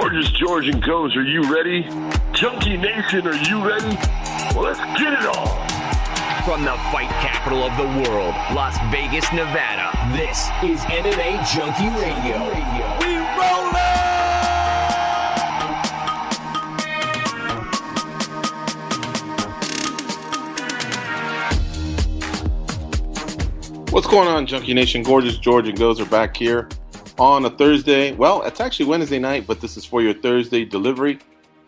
Gorgeous George and Goze, are you ready? Junkie Nation, are you ready? Well, let's get it on. From the fight capital of the world, Las Vegas, Nevada, this is MMA Junkie Radio. We rollin'! What's going on, Junkie Nation? Gorgeous George and Goze are back here on a Thursday. Well, it's actually Wednesday night, but this is for your Thursday delivery.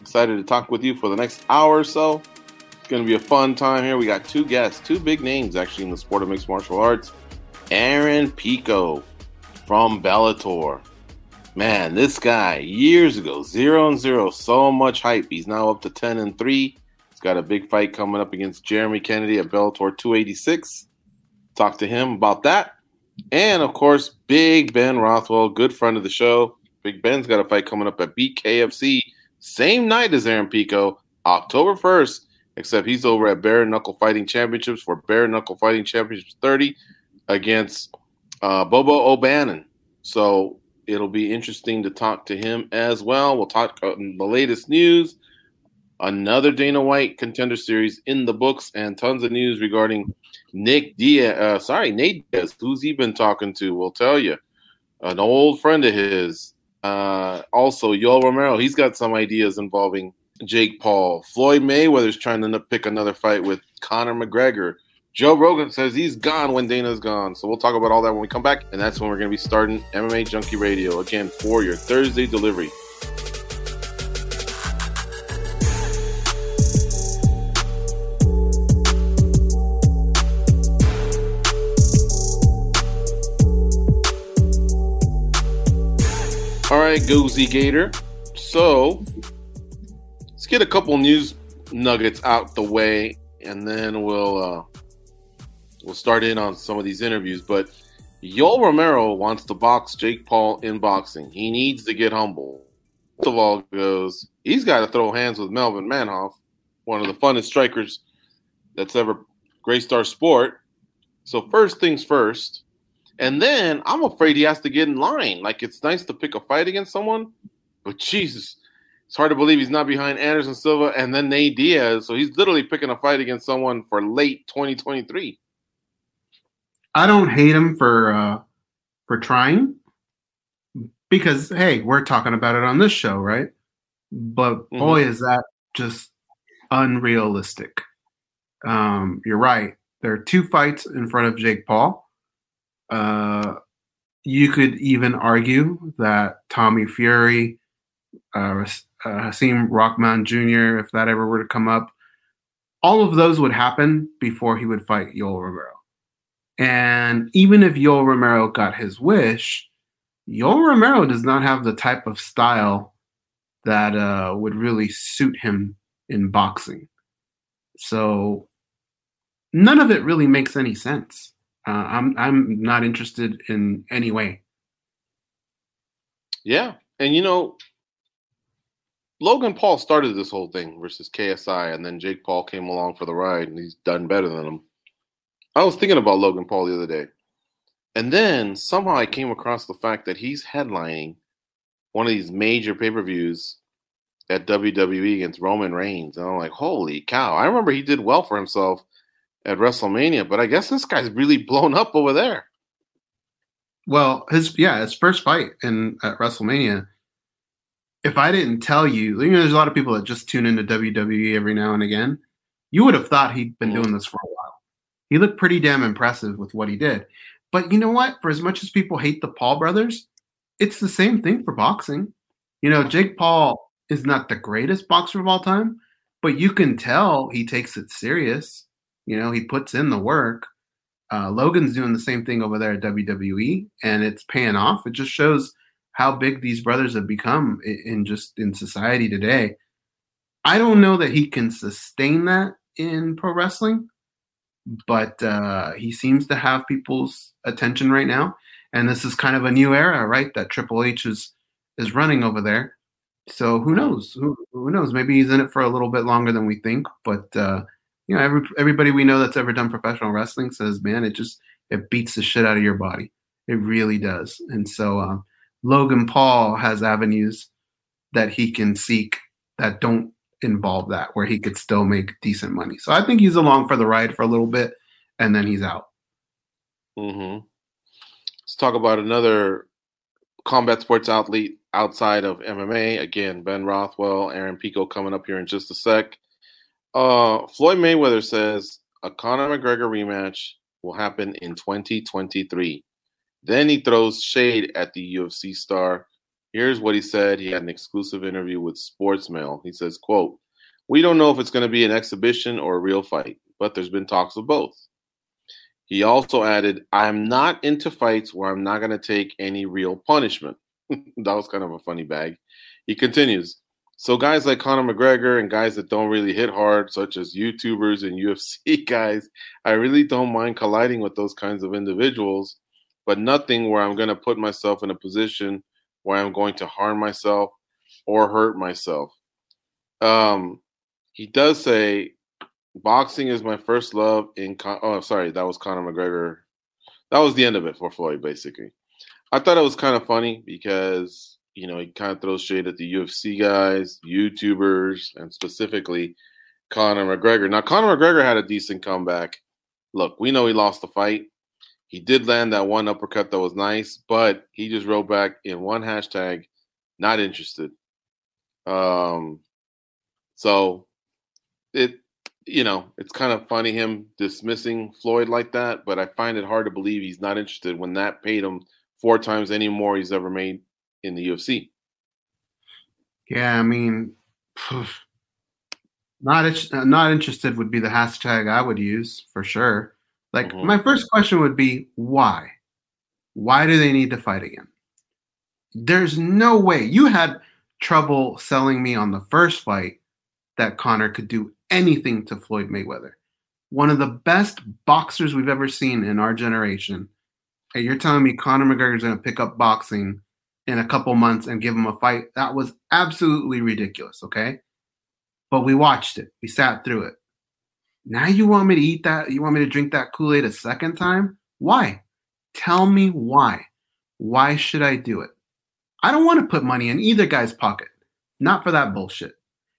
Excited to talk with you for the next hour or so. It's going to be a fun time here. We got two guests, two big names actually in the sport of mixed martial arts. Aaron Pico from Bellator. Man, this guy years ago, zero and zero, so much hype. He's now up to ten and three. He's got a big fight coming up against Jeremy Kennedy at Bellator 286. Talk to him about that. And of course, Big Ben Rothwell, good friend of the show. Big Ben's got a fight coming up at BKFC, same night as Aaron Pico, October 1st, except he's over at Bare Knuckle Fighting Championships for Bare Knuckle Fighting Championships 30 against uh, Bobo O'Bannon. So it'll be interesting to talk to him as well. We'll talk about the latest news, another Dana White contender series in the books, and tons of news regarding Nick Diaz. Uh, sorry, Nate Diaz. Who's he been talking to? We'll tell you. An old friend of his. Uh, also, Yoel Romero. He's got some ideas involving Jake Paul. Floyd Mayweather's trying to pick another fight with Conor McGregor. Joe Rogan says he's gone when Dana's gone. So we'll talk about all that when we come back. And that's when we're going to be starting MMA Junkie Radio again for your Thursday delivery. Right, Gator. So let's get a couple news nuggets out the way, and then we'll uh, we'll start in on some of these interviews. But Yoel Romero wants to box Jake Paul in boxing. He needs to get humble. First of all, goes he's got to throw hands with Melvin Manhoef, one of the funnest strikers that's ever graced our sport. So first things first. And then I'm afraid he has to get in line. Like it's nice to pick a fight against someone, but Jesus, it's hard to believe he's not behind Anderson Silva and then Nate Diaz. So he's literally picking a fight against someone for late 2023. I don't hate him for uh, for trying because hey, we're talking about it on this show, right? But boy, is that just unrealistic. Um, you're right. There are two fights in front of Jake Paul. Uh, you could even argue that Tommy Fury, uh, uh, Hasim Rahman Jr., if that ever were to come up, all of those would happen before he would fight Yoel Romero. And even if Yoel Romero got his wish, Yoel Romero does not have the type of style that uh, would really suit him in boxing. So none of it really makes any sense. Uh, I'm I'm not interested in any way. Yeah. And you know, Logan Paul started this whole thing versus KSI, and then Jake Paul came along for the ride, and he's done better than him. I was thinking about Logan Paul the other day. And then somehow I came across the fact that he's headlining one of these major pay per views at WWE against Roman Reigns. And I'm like, holy cow. I remember he did well for himself at WrestleMania, but I guess this guy's really blown up over there. Well, his yeah, his first fight in at WrestleMania. If I didn't tell you, you know, there's a lot of people that just tune into WWE every now and again. You would have thought he'd been doing this for a while. He looked pretty damn impressive with what he did. But you know what? For as much as people hate the Paul brothers, it's the same thing for boxing. You know, Jake Paul is not the greatest boxer of all time, but you can tell he takes it serious. You know, he puts in the work. Uh, Logan's doing the same thing over there at WWE, and it's paying off. It just shows how big these brothers have become in, in just in society today. I don't know that he can sustain that in pro wrestling, but uh, he seems to have people's attention right now. And this is kind of a new era, right? That Triple H is is running over there. So who knows? Who, who knows? Maybe he's in it for a little bit longer than we think. But uh, you know, every, everybody we know that's ever done professional wrestling says, man, it just it beats the shit out of your body. It really does. And so um, Logan Paul has avenues that he can seek that don't involve that, where he could still make decent money. So I think he's along for the ride for a little bit, and then he's out. Mm-hmm. Let's talk about another combat sports athlete outside of MMA. Again, Ben Rothwell, Aaron Pico coming up here in just a sec. Uh, Floyd Mayweather says a Conor McGregor rematch will happen in 2023. Then he throws shade at the UFC star. Here's what he said. He had an exclusive interview with Sportsmail. He says, quote, We don't know if it's going to be an exhibition or a real fight, but there's been talks of both. He also added, I'm not into fights where I'm not going to take any real punishment. that was kind of a funny bag. He continues, so guys like Conor McGregor and guys that don't really hit hard, such as YouTubers and UFC guys, I really don't mind colliding with those kinds of individuals, but nothing where I'm going to put myself in a position where I'm going to harm myself or hurt myself. Um, he does say, boxing is my first love in. Con- oh, sorry, that was Conor McGregor. That was the end of it for Floyd, basically. I thought it was kind of funny because you know, he kind of throws shade at the UFC guys, YouTubers, and specifically Conor McGregor. Now, Conor McGregor had a decent comeback. Look, we know he lost the fight. He did land that one uppercut that was nice, but he just wrote back in one hashtag, not interested. Um, so it, you know, it's kind of funny him dismissing Floyd like that, but I find it hard to believe he's not interested when that paid him four times any more he's ever made in the UFC. Yeah, I mean, not not interested would be the hashtag I would use for sure. Like mm-hmm. my first question would be why? Why do they need to fight again? There's no way you had trouble selling me on the first fight that Conor could do anything to Floyd Mayweather. One of the best boxers we've ever seen in our generation. And you're telling me Conor McGregor's going to pick up boxing in a couple months and give him a fight. That was absolutely ridiculous, okay? But we watched it. We sat through it. Now you want me to eat that? You want me to drink that Kool Aid a second time? Why? Tell me why. Why should I do it? I don't want to put money in either guy's pocket. Not for that bullshit.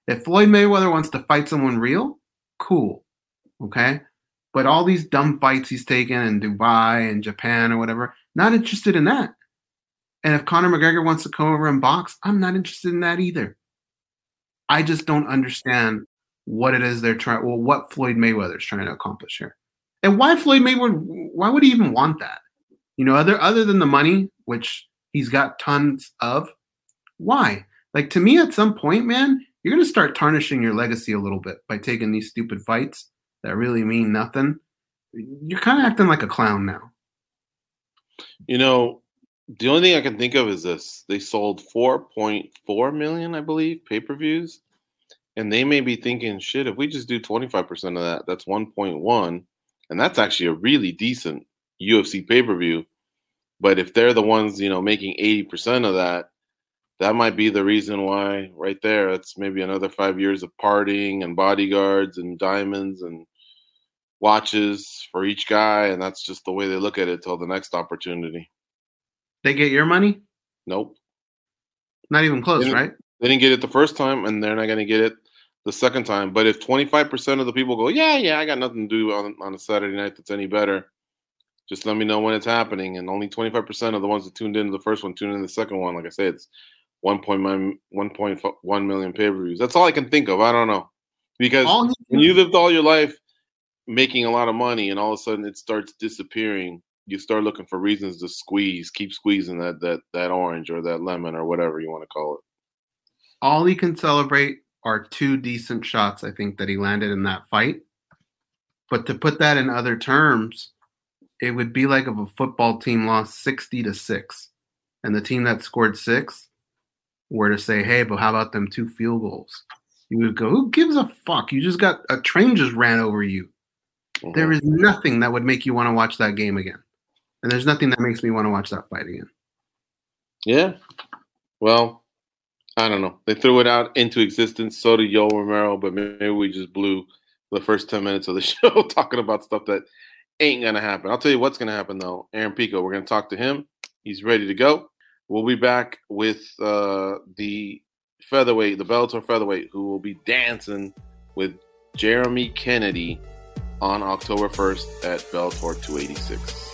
If Floyd Mayweather wants to fight someone real, cool. Okay? But all these dumb fights he's taken in Dubai and Japan or whatever, not interested in that. And if Conor McGregor wants to come over and box, I'm not interested in that either. I just don't understand what it is they're trying, well, what Floyd Mayweather is trying to accomplish here. And why Floyd Mayweather, why would he even want that? You know, other other than the money, which he's got tons of, why? Like to me, at some point, man, you're gonna start tarnishing your legacy a little bit by taking these stupid fights that really mean nothing. You're kind of acting like a clown now. You know, the only thing I can think of is this: they sold 4.4 million, I believe, pay-per-views, and they may be thinking, "Shit, if we just do 25% of that, that's 1.1, and that's actually a really decent UFC pay-per-view." But if they're the ones, you know, making 80% of that, that might be the reason why, right there, that's maybe another five years of partying and bodyguards and diamonds and watches for each guy, and that's just the way they look at it till the next opportunity. They get your money? Nope. Not even close, they right? They didn't get it the first time, and they're not going to get it the second time. But if 25% of the people go, yeah, yeah, I got nothing to do on, on a Saturday night that's any better, just let me know when it's happening. And only 25% of the ones that tuned into the first one tuned in to the second one. Like I said, it's 1.1 million pay per views. That's all I can think of. I don't know. Because when you lived all your life making a lot of money and all of a sudden it starts disappearing, you start looking for reasons to squeeze, keep squeezing that that that orange or that lemon or whatever you want to call it. All he can celebrate are two decent shots, I think, that he landed in that fight. But to put that in other terms, it would be like if a football team lost 60 to 6 and the team that scored six were to say, "Hey, but how about them two field goals?" You would go, "Who gives a fuck? You just got a train just ran over you." Mhm. There is nothing that would make you want to watch that game again, and there's nothing that makes me want to watch that fight again. Yeah. Well, I don't know. They threw it out into existence. So did Yoel Romero, but maybe we just blew the first 10 minutes of the show talking about stuff that ain't going to happen. I'll tell you what's going to happen, though. Aaron Pico, we're going to talk to him. He's ready to go. We'll be back with uh, the featherweight, the Bellator featherweight, who will be dancing with Jeremy Kennedy on October 1st at Bellator 286.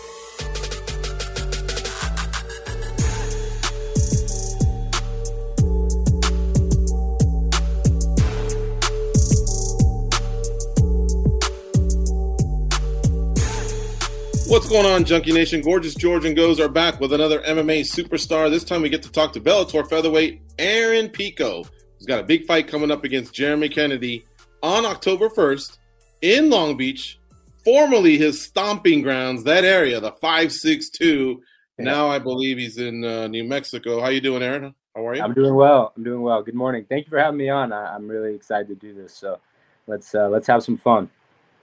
What's going on, Junkie Nation? Gorgeous George and Goze are back with another MMA superstar. This time we get to talk to Bellator featherweight Aaron Pico, who's got a big fight coming up against Jeremy Kennedy on October 1st in Long Beach, formerly his stomping grounds, that area, the 562. Now I believe he's in uh, New Mexico. How you doing, Aaron? How are you? I'm doing well. I'm doing well. Good morning. Thank you for having me on. I, I'm really excited to do this. So let's uh, let's have some fun.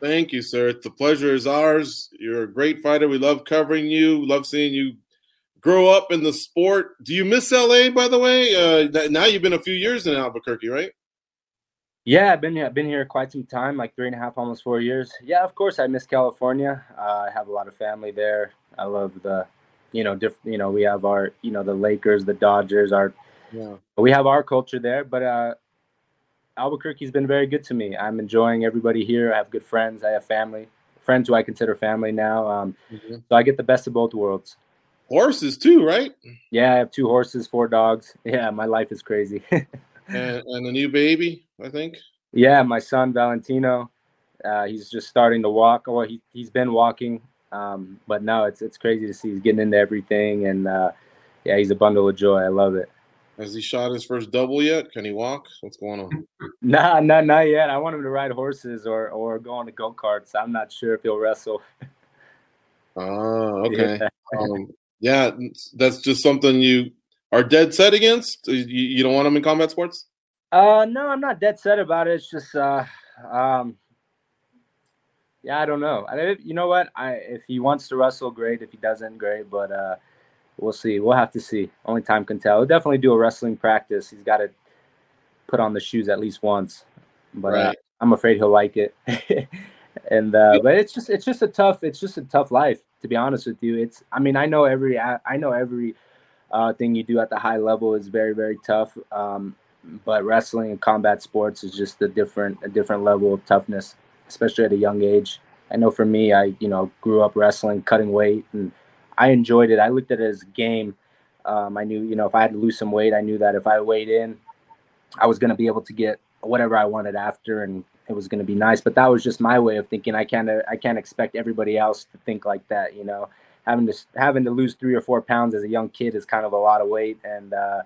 Thank you, sir. The pleasure is ours. You're a great fighter. We love covering you. Love seeing you grow up in the sport. Do you miss LA, by the way? Uh, now you've been a few years in Albuquerque, right? Yeah, I've been here. I've been here quite some time, like three and a half, almost four years. Yeah, of course, I miss California. Uh, I have a lot of family there. I love the, you know, different. You know, we have our, you know, the Lakers, the Dodgers. Our, Yeah. we have our culture there. But uh, Albuquerque's been very good to me. I'm enjoying everybody here. I have good friends. I have family, friends who I consider family now. Um, so I get the best of both worlds. Horses too, right? Yeah, I have two horses, four dogs. Yeah, my life is crazy. And, and a new baby, I think. Yeah, my son Valentino, uh, he's just starting to walk. Well, he he's been walking, um, but no, it's it's crazy to see he's getting into everything, and uh, yeah, he's a bundle of joy. I love it. Has he shot his first double yet? Can he walk? What's going on? Nah, not not yet. I want him to ride horses or or go on the go karts. I'm not sure if he'll wrestle. Ah, okay. Yeah. Um, yeah, that's just something you are dead set against. You, you don't want him in combat sports. Uh, no, I'm not dead set about it. It's just, uh, um, yeah, I don't know. I, you know what? I if he wants to wrestle, great. If he doesn't, great. But uh, we'll see. We'll have to see. Only time can tell. He'll definitely do a wrestling practice. He's got to put on the shoes at least once. But uh, Right. I'm afraid he'll like it. and uh, but it's just it's just a tough it's just a tough life to be honest with you. It's I mean I know every I I know every uh, thing you do at the high level is very very tough. Um, but wrestling and combat sports is just a different a different level of toughness, especially at a young age. I know for me, I you know grew up wrestling, cutting weight, and I enjoyed it. I looked at it as a game. Um, I knew you know if I had to lose some weight, I knew that if I weighed in, I was going to be able to get whatever I wanted after, and it was going to be nice. But that was just my way of thinking. I can't I can't expect everybody else to think like that. You know, having to having to lose three or four pounds as a young kid is kind of a lot of weight, and uh,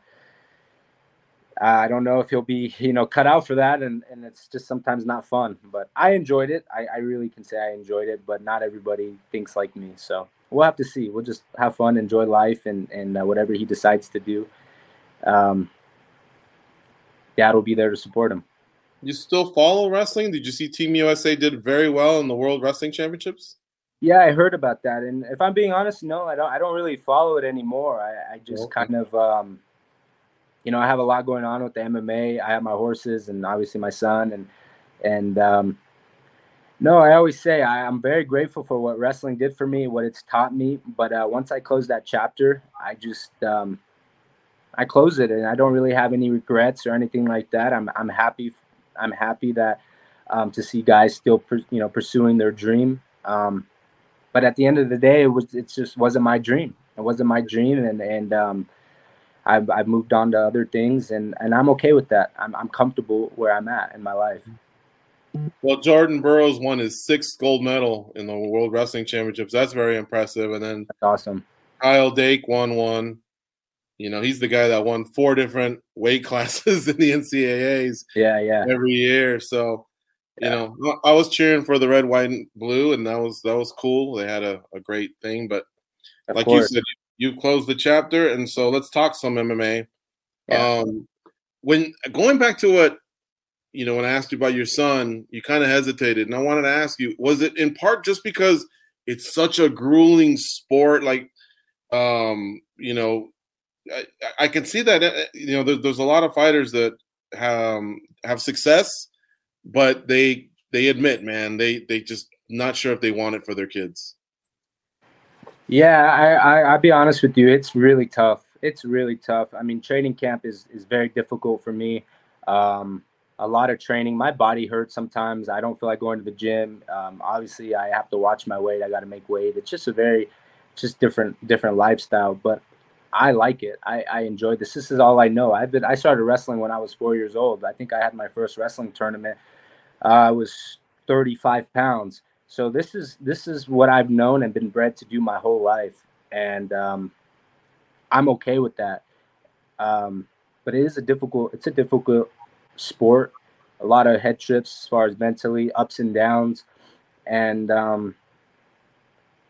I don't know if he'll be you know cut out for that, and and it's just sometimes not fun. But I enjoyed it. I, I really can say I enjoyed it, but not everybody thinks like me. So we'll have to see. We'll just have fun, enjoy life, and and uh, whatever he decides to do. Um, Dad will be there to support him. You still follow wrestling? Did you see Team USA did very well in the World Wrestling Championships? Yeah, I heard about that, and if I'm being honest, no, I don't. I don't really follow it anymore. I, I just Okay. kind of, um, you know, I have a lot going on with the MMA. I have my horses, and obviously my son, and and um, no, I always say I, I'm very grateful for what wrestling did for me, what it's taught me. But uh, once I close that chapter, I just um, I close it, and I don't really have any regrets or anything like that. I'm I'm happy. I'm happy that um, to see guys still, per, you know, pursuing their dream. Um, but at the end of the day, it was it just wasn't my dream. It wasn't my dream, and and um, I've I've moved on to other things, and and I'm okay with that. I'm I'm comfortable where I'm at in my life. Well, Jordan Burroughs won his sixth gold medal in the World Wrestling Championships. That's very impressive. And then That's awesome. Kyle Dake won one. You know, he's the guy that won four different weight classes in the NCAAs Yeah, yeah, every year. So, you know, I was cheering for the red, white, and blue, and that was that was cool. They had a, a great thing, but of like course. you said, you've closed the chapter, and so let's talk some MMA. Yeah. Um, when going back to what you know, when I asked you about your son, you kind of hesitated, and I wanted to ask you: was it in part just because it's such a grueling sport? Like, um, you know, I, I can see that. Uh, you know, there's, there's a lot of fighters that um, have success, but they they admit, man, they they just not sure if they want it for their kids. Yeah, I, I I'll be honest with you, it's really tough. It's really tough. I mean, training camp is is very difficult for me. Um, a lot of training. My body hurts sometimes. I don't feel like going to the gym. Um, obviously, I have to watch my weight. I got to make weight. It's just a very, just different different lifestyle. But I like it. I, I enjoy this. This is all I know. I've been. I started wrestling when I was four years old. I think I had my first wrestling tournament. Uh, I was 35 pounds. So this is this is what I've known and been bred to do my whole life, and um, I'm okay with that. Um, but it is a difficult. It's a difficult sport. A lot of head trips as far as mentally, ups and downs, and um,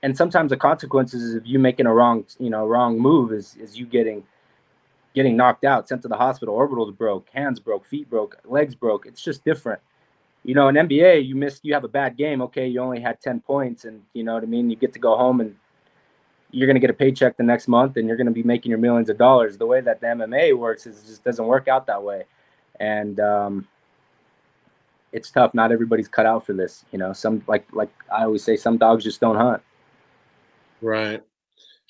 and sometimes the consequences of you making a wrong, you know, wrong move is is you getting getting knocked out, sent to the hospital, orbitals broke, hands broke, feet broke, legs broke. It's just different. You know, in NBA, you missed, you have a bad game. Okay, you only had ten points, and you know what I mean. You get to go home and you're going to get a paycheck the next month, and you're going to be making your millions of dollars. The way that the MMA works is just doesn't work out that way and um, it's tough. Not everybody's cut out for this. You know, some like like I always say, some dogs just don't hunt. Right.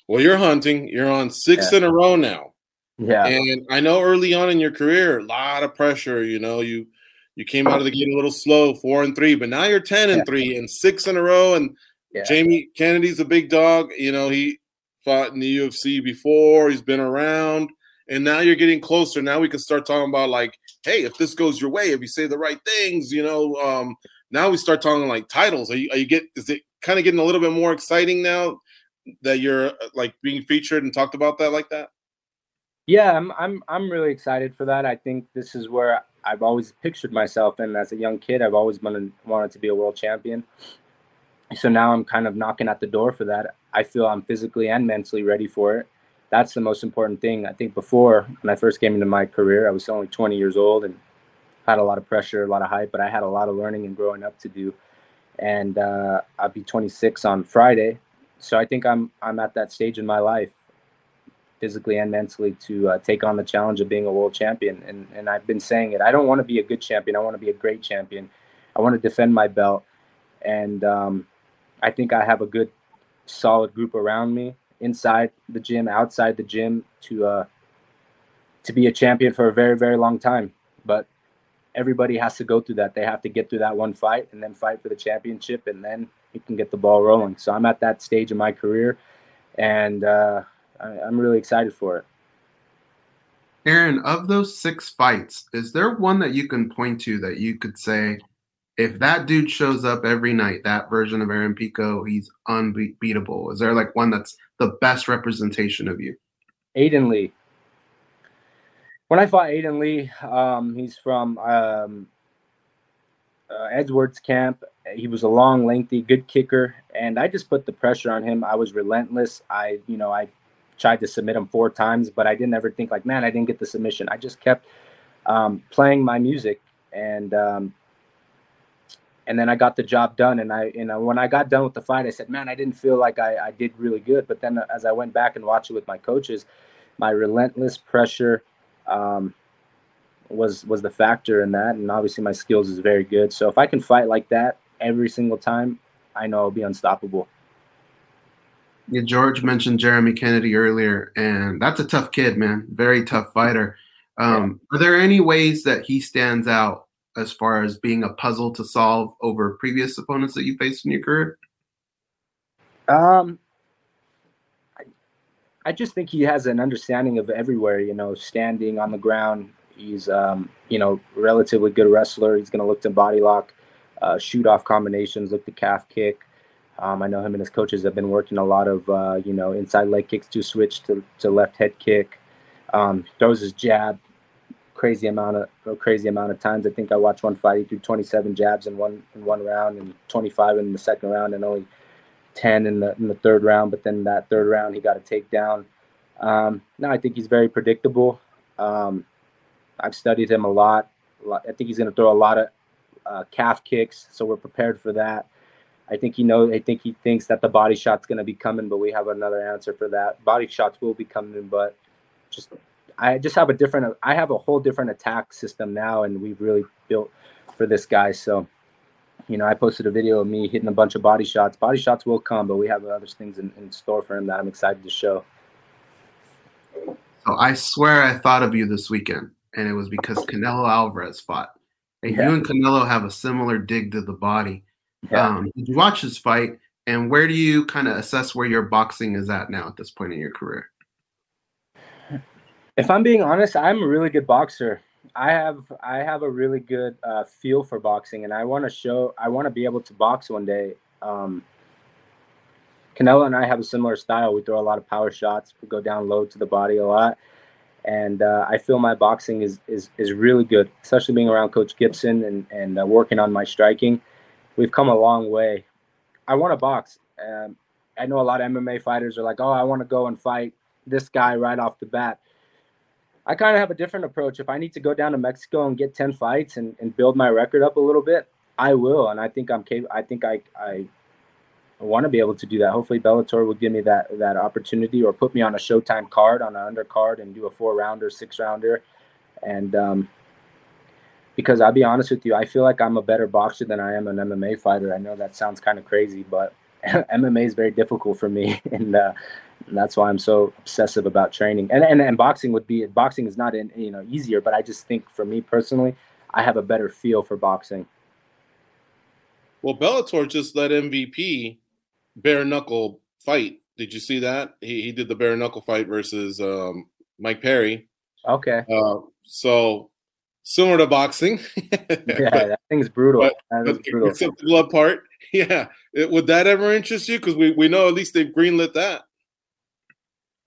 Well, you're hunting. You're on six yeah. in a row now. Yeah. And I know early on in your career, a lot of pressure. You know, you you came out of the gate a little slow, four and three, but now you're ten and yeah. three and six in a row. And yeah. Jeremy Kennedy's a big dog. You know, he fought in the UFC before. He's been around, and now you're getting closer. Now we can start talking about like hey, if this goes your way, if you say the right things, you know, um, now we start talking like titles. Are you, are you get, is it kind of getting a little bit more exciting now that you're uh, like being featured and talked about that like that? Yeah, I'm, I'm, I'm really excited for that. I think this is where I've always pictured myself. And as a young kid, I've always wanted, wanted to be a world champion. So now I'm kind of knocking at the door for that. I feel I'm physically and mentally ready for it that's the most important thing. I think before when I first came into my career, I was only 20 years old and had a lot of pressure, a lot of hype, but I had a lot of learning and growing up to do. And uh, I'll be 26 on Friday, so I think I'm I'm at that stage in my life, physically and mentally, to uh, take on the challenge of being a world champion. And and I've been saying it. I don't want to be a good champion. I want to be a great champion. I want to defend my belt, and um, I think I have a good, solid group around me inside the gym, outside the gym to uh, to be a champion for a very very long time. But everybody has to go through that. They have to get through that one fight and then fight for the championship, and then you can get the ball rolling. So I'm at that stage of my career, and uh, I, I'm really excited for it. Aaron, of those six fights, is there one that you can point to that you could say, if that dude shows up every night, that version of Aaron Pico, he's unbeatable? Is there like one that's the best representation of you? Aiden Lee. When I fought Aiden Lee, um, he's from um, uh, Edwards camp. He was a long, lengthy, good kicker, and I just put the pressure on him. I was relentless. I, you know, I tried to submit him four times, but I didn't ever think like, man, I didn't get the submission. I just kept um, playing my music, and um, and then I got the job done. And I, you know, when I got done with the fight, I said, man, I didn't feel like I, I did really good. But then as I went back and watched it with my coaches, my relentless pressure um, was was the factor in that. And obviously my skills is very good. So if I can fight like that every single time, I know I'll be unstoppable. Yeah, George mentioned Jeremy Kennedy earlier, and that's a tough kid, man. Very tough fighter. Um, yeah. Are there any ways that he stands out as far as being a puzzle to solve over previous opponents that you faced in your career? Um, I, I just think he has an understanding of everywhere. You know, standing on the ground, he's um, you know relatively good wrestler. He's going to look to body lock, uh, shoot off combinations, look to calf kick. Um, I know him and his coaches have been working a lot of uh, you know inside leg kicks to switch to, to left head kick. Um, throws his jab, crazy amount of a crazy amount of times. I think I watched one fight. He threw 27 jabs in one in one round and 25 in the second round, and only ten in the in the third round, but then that third round he got a takedown. Um, I think he's very predictable. Um, I've studied him a lot. I think he's going to throw a lot of uh, calf kicks, so we're prepared for that. I think he knows. I think he thinks that the body shot's going to be coming, but we have another answer for that. Body shots will be coming, but just I just have a different. I have a whole different attack system now, and we've really built for this guy. So, you know, I posted a video of me hitting a bunch of body shots. Body shots will come, but we have other things in, in store for him that I'm excited to show. So I swear I thought of you this weekend, and it was because Canelo Alvarez fought. And Yeah. you and Canelo have a similar dig to the body. Yeah. Um, did you watch this fight? And where do you kind of assess where your boxing is at now at this point in your career? If I'm being honest, I'm a really good boxer. I have I have a really good uh, feel for boxing, and I want to show. I want to be able to box one day. Um, Canelo and I have a similar style. We throw a lot of power shots. We go down low to the body a lot, and uh, I feel my boxing is is is really good, especially being around Coach Gibson and and uh, working on my striking. We've come a long way. I want to box. Um, I know a lot of MMA fighters are like, "Oh, I want to go and fight this guy right off the bat." I kind of have a different approach. If I need to go down to Mexico and get 10 fights and, and build my record up a little bit, I will. And I think I'm capable. I think I, I want to be able to do that. Hopefully Bellator will give me that, that opportunity or put me on a Showtime card, on an undercard and do a four rounder, six rounder. And, um, because I'll be honest with you, I feel like I'm a better boxer than I am an MMA fighter. I know that sounds kind of crazy, but MMA is very difficult for me. And, uh, and that's why I'm so obsessive about training. And, and and boxing would be boxing is not in you know easier, but I just think for me personally, I have a better feel for boxing. Well, Bellator just let MVP bare knuckle fight. Did you see that? He he did the bare knuckle fight versus um, Mike Perry. Okay, Uh, so similar to boxing. yeah, that thing's brutal. but- that But brutal. except the glove part. Yeah. It- would that ever interest you? Because we, we know at least they've greenlit that.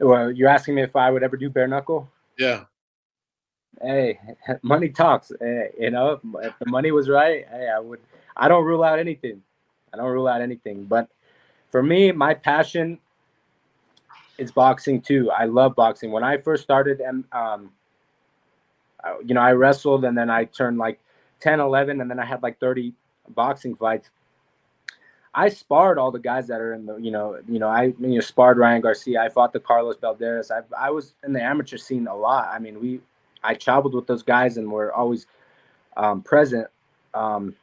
Well, you're asking me if I would ever do bare knuckle? Yeah. Hey, money talks. Hey, you know, if the money was right, hey, I would. I don't rule out anything. I don't rule out anything. But for me, my passion is boxing too. I love boxing. When I first started, um, um, you know, I wrestled and then I turned like 10, 11, and then I had like 30 boxing fights. I sparred all the guys that are in the, you know, you know, I you know, sparred Ryan Garcia. I fought the Carlos Balderas. I I was in the amateur scene a lot. I mean, we, I traveled with those guys and were always um, present. Um,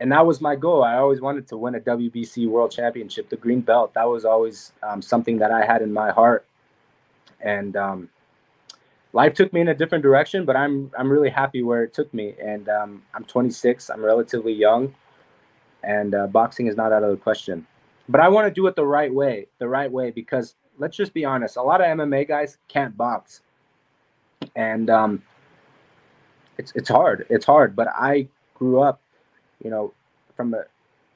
and that was my goal. I always wanted to win a WBC World Championship, the green belt. That was always um, something that I had in my heart. And um, life took me in a different direction, but I'm I'm really happy where it took me. And um, I'm 26. I'm relatively young, and uh, boxing is not out of the question. But I want to do it the right way, the right way, because let's just be honest. A lot of MMA guys can't box, and um, it's it's hard. It's hard. But I grew up, you know, from a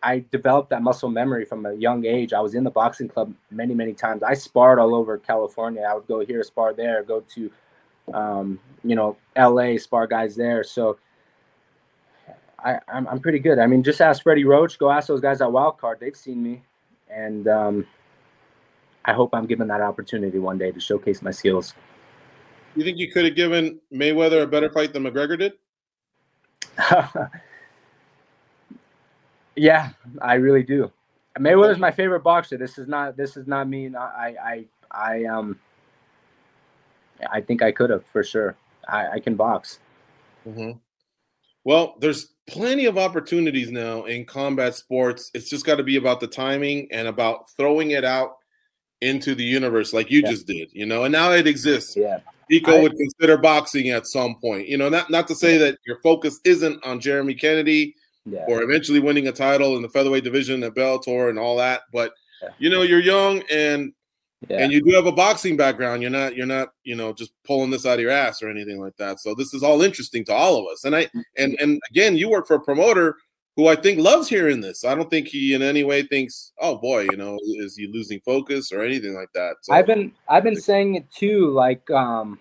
I developed that muscle memory from a young age. I was in the boxing club many, many times. I sparred all over California. I would go here, spar there, go to, um, you know, LA, spar guys there. So I, I'm, I'm pretty good. I mean, just ask Freddie Roach, go ask those guys at Wildcard. They've seen me. And um, I hope I'm given that opportunity one day to showcase my skills. You think you could have given Mayweather a better fight than McGregor did? yeah, I really do. Mayweather's my favorite boxer. This is not. This is not me. I. I. I. Um. I think I could have for sure. I, I can box. Mm-hmm. Well, there's plenty of opportunities now in combat sports. It's just got to be about the timing and about throwing it out into the universe like you Yeah. just did, you know. And now it exists. Yeah. Pico I- would consider boxing at some point. You know, not not to say that your focus isn't on Jeremy Kennedy Yeah. or eventually winning a title in the featherweight division at Bellator and all that, but you know, you're young and Yeah. and you do have a boxing background. You're not you're not, you know, just pulling this out of your ass or anything like that. So this is all interesting to all of us. And I and and again, you work for a promoter who I think loves hearing this. I don't think he in any way thinks, "Oh boy, you know, is he losing focus or anything like that." So I've been I've been saying it too, like um,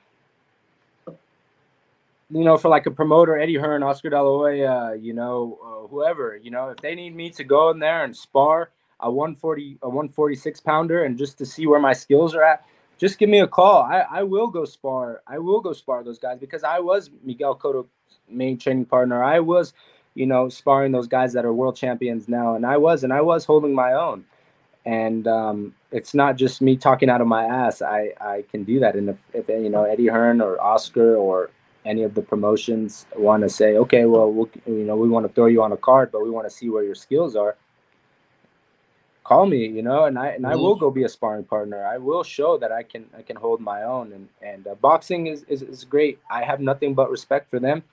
you know, for like a promoter, Eddie Hearn, Oscar De La Hoya, you know, uh, whoever, you know, if they need me to go in there and spar, a 140 a 146 pounder and just to see where my skills are at just give me a call. I i will go spar i will go spar those guys because i was miguel Cotto's main training partner. I was you know sparring those guys that are world champions now and i was and i was holding my own. And um, it's not just me talking out of my ass. I i can do that. And if, if you know eddie hearn or oscar or any of the promotions want to say okay well we'll you know we want to throw you on a card but we want to see where your skills are call me, you know, and I and I will go be a sparring partner. I will show that I can I can hold my own. And and uh, boxing is, is is great. I have nothing but respect for them.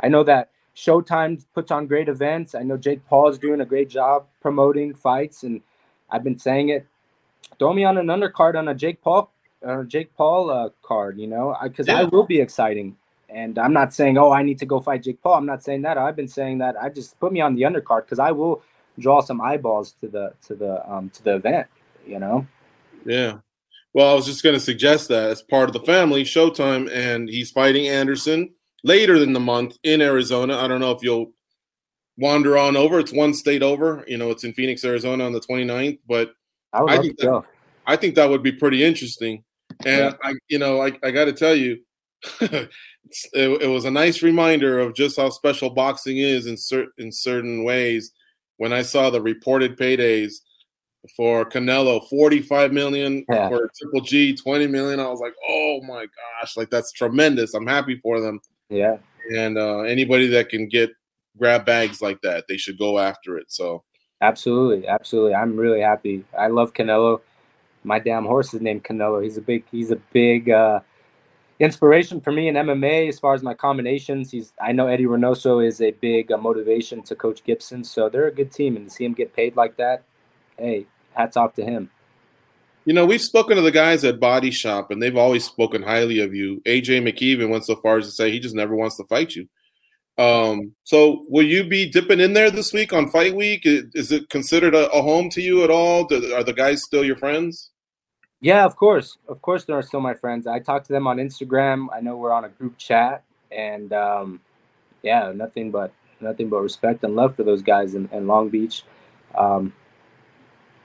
I know that Showtime puts on great events. I know Jake Paul is doing a great job promoting fights, and I've been saying it. Throw me on an undercard on a Jake Paul or Jake Paul uh, card, you know, because yeah. I will be exciting. And I'm not saying, oh, I need to go fight Jake Paul. I'm not saying that. I've been saying that. I just put me on the undercard because I will draw some eyeballs to the to the um to the event you know? Yeah. Well i was just going to suggest that as part of the family showtime and he's fighting anderson later in the month in arizona. I don't know if you'll wander on over. It's one state over. You know it's in phoenix arizona on the 29th but i, I think that, i think that would be pretty interesting. And yeah. i you know i, I got to tell you it, it, was a nice reminder of just how special boxing is in certain in certain ways when I saw the reported paydays for Canelo, 45 million yeah. for Triple G, 20 million. I was like, oh my gosh, like that's tremendous. I'm happy for them. Yeah. And uh, anybody that can get grab bags like that, they should go after it. So absolutely, absolutely. I'm really happy. I love Canelo. My damn horse is named Canelo. He's a big, he's a big uh, inspiration for me in MMA as far as my combinations. He's I know Eddie Reynoso is a big uh, motivation to Coach Gibson, so they're a good team, and to see him get paid like that, hey, hats off to him. You know, we've spoken to the guys at Body Shop, and they've always spoken highly of you. AJ McKeven went so far as to say he just never wants to fight you. Um, so will you be dipping in there this week on Fight Week? Is it considered a, a home to you at all? Are the guys still your friends? Yeah, of course. Of course, they are still my friends. I talk to them on Instagram. I know we're on a group chat, and um, yeah, nothing but nothing but respect and love for those guys in, in Long Beach. Um,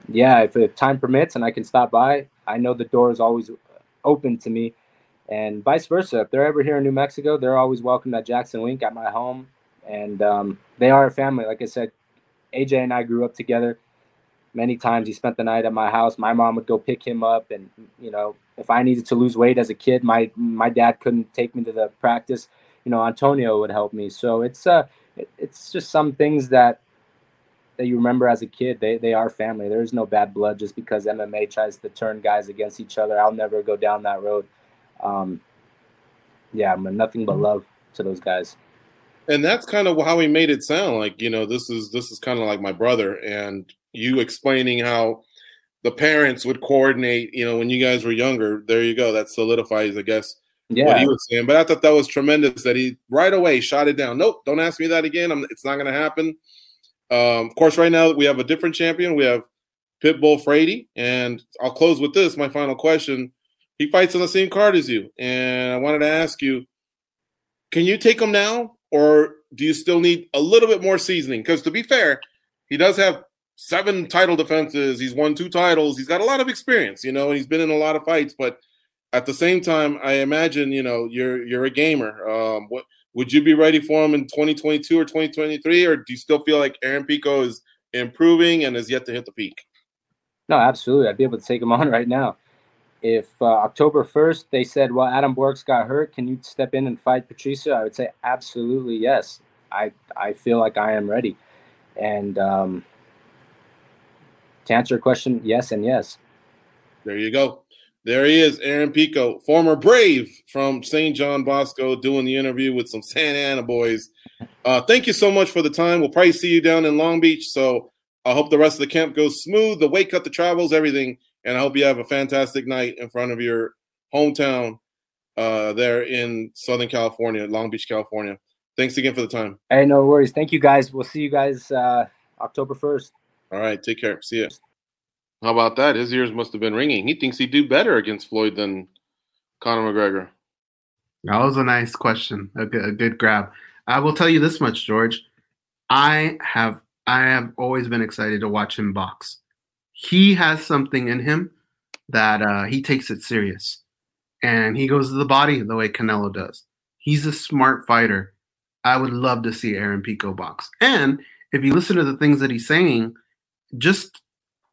yeah, if, if time permits and I can stop by, I know the door is always open to me, and vice versa. If they're ever here in New Mexico, they're always welcome at Jackson Wink at my home, and um, they are a family. Like I said, AJ and I grew up together many times he spent the night at my house my mom would go pick him up and you know if i needed to lose weight as a kid my my dad couldn't take me to the practice you know antonio would help me. So it's uh it, it's just some things that that you remember as a kid they they are family. There's no bad blood just because mma tries to turn guys against each other. I'll never go down that road. Um yeah I'm nothing but love to those guys. And that's kind of how he made it sound like you know this is this is kind of like my brother and you explaining how the parents would coordinate, you know, when you guys were younger. There you go. That solidifies, I guess, yeah. what he was saying. But I thought that was tremendous that he right away shot it down. Nope, don't ask me that again. I'm, it's not going to happen. Um, of course, right now we have a different champion. We have Pitbull Freire, and I'll close with this. My final question: He fights on the same card as you, and I wanted to ask you: Can you take him now, or do you still need a little bit more seasoning? Because to be fair, he does have seven title defenses. He's won two titles. He's got a lot of experience, you know, and he's been in a lot of fights. But at the same time, I imagine, you know, you're you're a gamer. Um, what would you be ready for him in 2022 or 2023, or do you still feel like Aaron Pico is improving and is yet to hit the peak? No, absolutely. I'd be able to take him on right now. If uh, October 1st they said, "Well, Adam Borics got hurt. Can you step in and fight Patricio?" I would say absolutely yes. I I feel like I am ready, and um, to answer your question, yes and yes. There you go. There he is, Aaron Pico, former Brave from St. John Bosco, doing the interview with some Santa Ana boys. Uh, thank you so much for the time. We'll probably see you down in Long Beach. So I hope the rest of the camp goes smooth, the weight cut, the travels, everything. And I hope you have a fantastic night in front of your hometown uh, there in Southern California, Long Beach, California. Thanks again for the time. Hey, no worries. Thank you guys. We'll see you guys uh, October 1st. All right, take care. See ya. How about that? His ears must have been ringing. He thinks he'd do better against Floyd than Conor McGregor. That was a nice question. A good, a good grab. I will tell you this much, George. I have I have always been excited to watch him box. he has something in him that uh, he takes it serious, and he goes to the body the way Canelo does. He's a smart fighter. I would love to see Aaron Pico box. And if you listen to the things that he's saying, just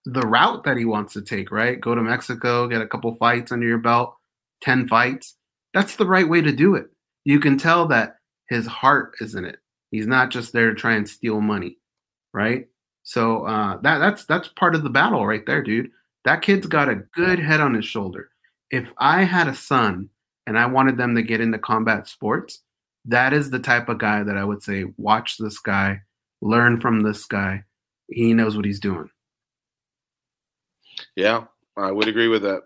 the route that he wants to take, right? Go to Mexico, get a couple fights under your belt, 10 fights. That's the right way to do it. You can tell that his heart is in it. He's not just there to try and steal money, right? So uh, that that's that's part of the battle right there, dude. That kid's got a good head on his shoulder. If I had a son and I wanted them to get into combat sports, that is the type of guy that I would say, watch this guy, learn from this guy. He knows what he's doing. Yeah, I would agree with that.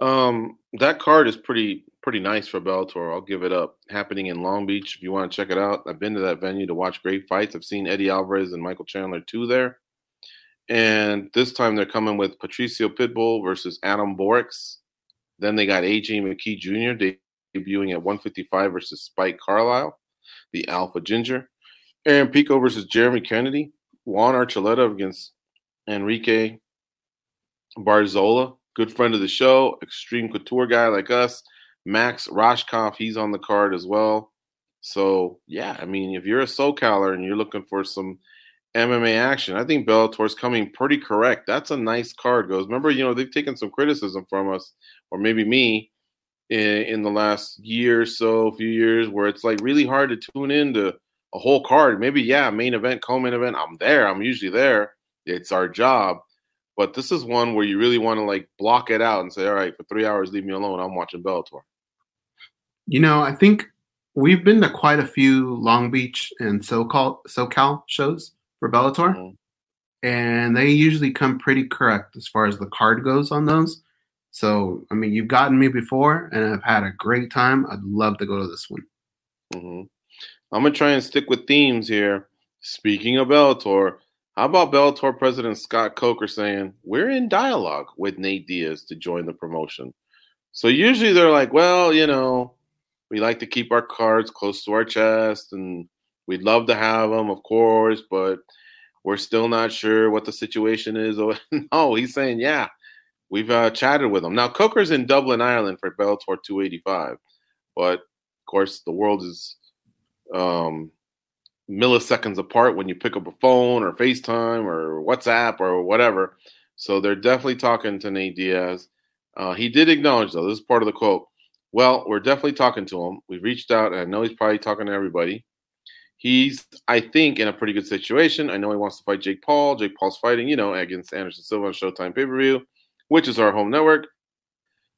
Um, that card is pretty pretty nice for Bellator. I'll give it up. Happening in Long Beach. If you want to check it out, I've been to that venue to watch great fights. I've seen Eddie Alvarez and Michael Chandler too there. And this time they're coming with Patricio Pitbull versus Adam Borics. Then they got AJ McKee Jr. debuting at 155 versus Spike Carlyle, the Alpha Ginger. Aaron Pico versus Jeremy Kennedy. Juan Archuleta against Enrique Barzola, good friend of the show, Xtreme Couture guy like us. Max Rohskopf, he's on the card as well. So yeah, I mean, if you're a SoCaler and you're looking for some MMA action, I think Bellator's coming pretty correct. That's a nice card. Goze. Remember, you know, they've taken some criticism from us, or maybe me, in, in the last year or so, a few years, where it's like really hard to tune into a whole card. Maybe yeah, main event, co-main event. I'm there. I'm usually there. It's our job. But this is one where you really want to like block it out and say, all right, for three hours, leave me alone. I'm watching Bellator. You know, I think we've been to quite a few Long Beach and SoCal SoCal shows for Bellator, mm-hmm. and they usually come pretty correct as far as the card goes on those. So, I mean, you've gotten me before, and I've had a great time. I'd love to go to this one. Mm-hmm. I'm gonna try and stick with themes here. Speaking of Bellator, how about Bellator President Scott Coker saying we're in dialogue with Nate Diaz to join the promotion? So usually they're like, well, you know, we like to keep our cards close to our chest and we'd love to have them, of course, but we're still not sure what the situation is. no, he's saying, yeah, we've uh, chatted with him. Now, Coker's in Dublin, Ireland for Bellator 285, but of course, the world is um, milliseconds apart when you pick up a phone or FaceTime or WhatsApp or whatever. So they're definitely talking to Nate Diaz. Uh, he did acknowledge, though, this is part of the quote well, we're definitely talking to him. We've reached out, and I know he's probably talking to everybody. He's, I think, in a pretty good situation. I know he wants to fight Jake Paul. Jake Paul's fighting, you know, against Anderson Silva on Showtime pay per view, which is our home network.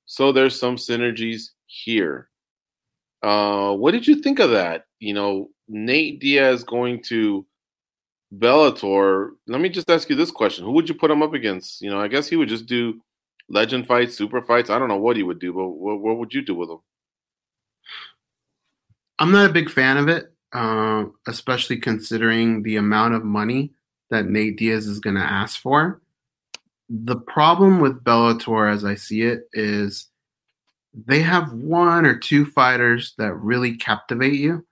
So there's some synergies here. Uh, what did you think of that? You know, Nate Diaz going to Bellator. Let me just ask you this question: Who would you put him up against? You know, I guess he would just do legend fights, super fights. I don't know what he would do, but what, what would you do with him? I'm not a big fan of it, uh, especially considering the amount of money that Nate Diaz is going to ask for. The problem with Bellator, as I see it, is they have one or two fighters that really captivate you.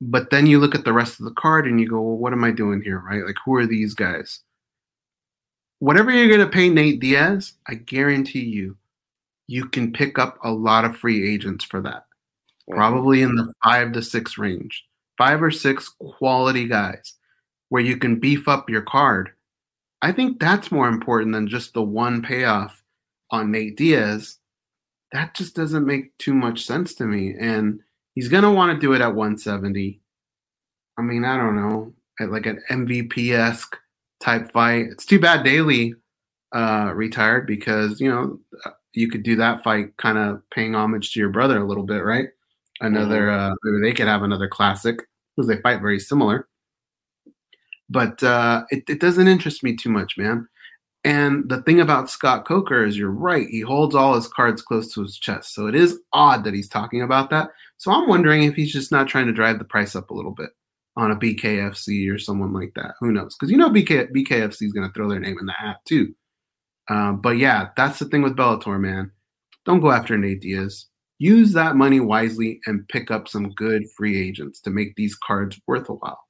But then you look at the rest of the card and you go, well, what am I doing here, right? Like, who are these guys? whatever you're going to pay Nate Diaz, I guarantee you, you can pick up a lot of free agents for that. Mm-hmm. Probably in the five to six range, five or six quality guys where you can beef up your card. I think that's more important than just the one payoff on Nate Diaz. That just doesn't make too much sense to me. And he's going to want to do it at 170. I mean, I don't know, at like an MVP esque type fight. It's too bad Daley uh, retired because you know you could do that fight kind of paying homage to your brother a little bit, right? Another mm-hmm. uh, maybe they could have another classic because they fight very similar. But uh, it, it doesn't interest me too much, man. And the thing about Scott Coker is you're right. He holds all his cards close to his chest. So it is odd that he's talking about that. So I'm wondering if he's just not trying to drive the price up a little bit on a BKFC or someone like that. Who knows? Because you know BK, BKFC is going to throw their name in the hat too. Uh, but yeah, that's the thing with Bellator, man. Don't go after Nate Diaz. Use that money wisely and pick up some good free agents to make these cards worth a while.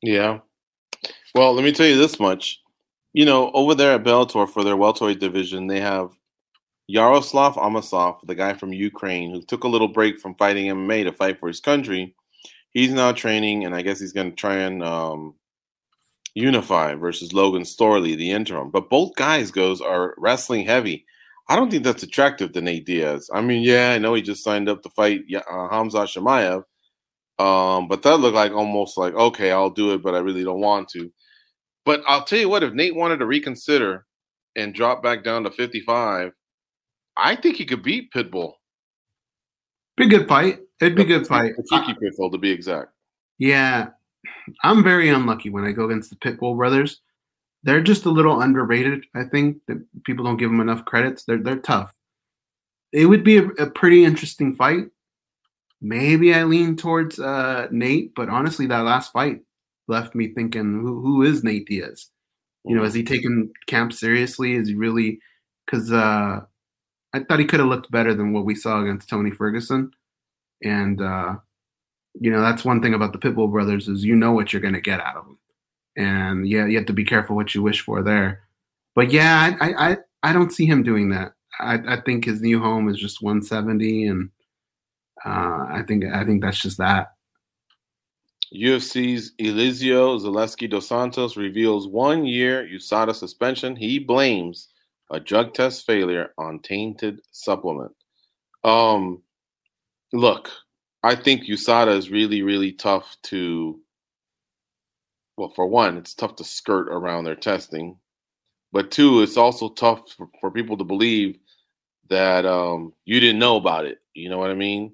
Yeah. Well, let me tell you this much. You know, over there at Bellator for their welterweight division, they have Yaroslav Amosov, the guy from Ukraine who took a little break from fighting MMA to fight for his country. He's now training, and I guess he's going to try and um, unify versus Logan Storley, the interim. But both guys Goze are wrestling heavy. I don't think that's attractive to Nate Diaz. I mean, yeah, I know he just signed up to fight uh, Khamzat Chimaev, um, but that looked like almost like okay, I'll do it, but I really don't want to. But I'll tell you what, if Nate wanted to reconsider and drop back down to 55, I think he could beat Pitbull. Be a good fight. It'd be a good fight. Kiki Pitbull, to be exact. Yeah, I'm very unlucky when I go against the Pitbull brothers. They're just a little underrated. I think that people don't give them enough credits. They're they're tough. It would be a, a pretty interesting fight. Maybe I lean towards uh, Nate, but honestly, that last fight left me thinking, who, who is Nate Diaz? You know, is he taking camp seriously? Is he really? Because uh, I thought he could have looked better than what we saw against Tony Ferguson, and uh, you know that's one thing about the Pitbull brothers is you know what you're going to get out of them, and yeah, you have to be careful what you wish for there. But yeah, I I I don't see him doing that. I, I think his new home is just 170, and uh, I think I think that's just that. UFC's Elizeu Zaleski dos Santos reveals one year USADA suspension. He blames a drug test failure on tainted supplement. Um, look, I think USADA is really, really tough to. Well, for one, it's tough to skirt around their testing, but two, it's also tough for, for people to believe that um, you didn't know about it. You know what I mean?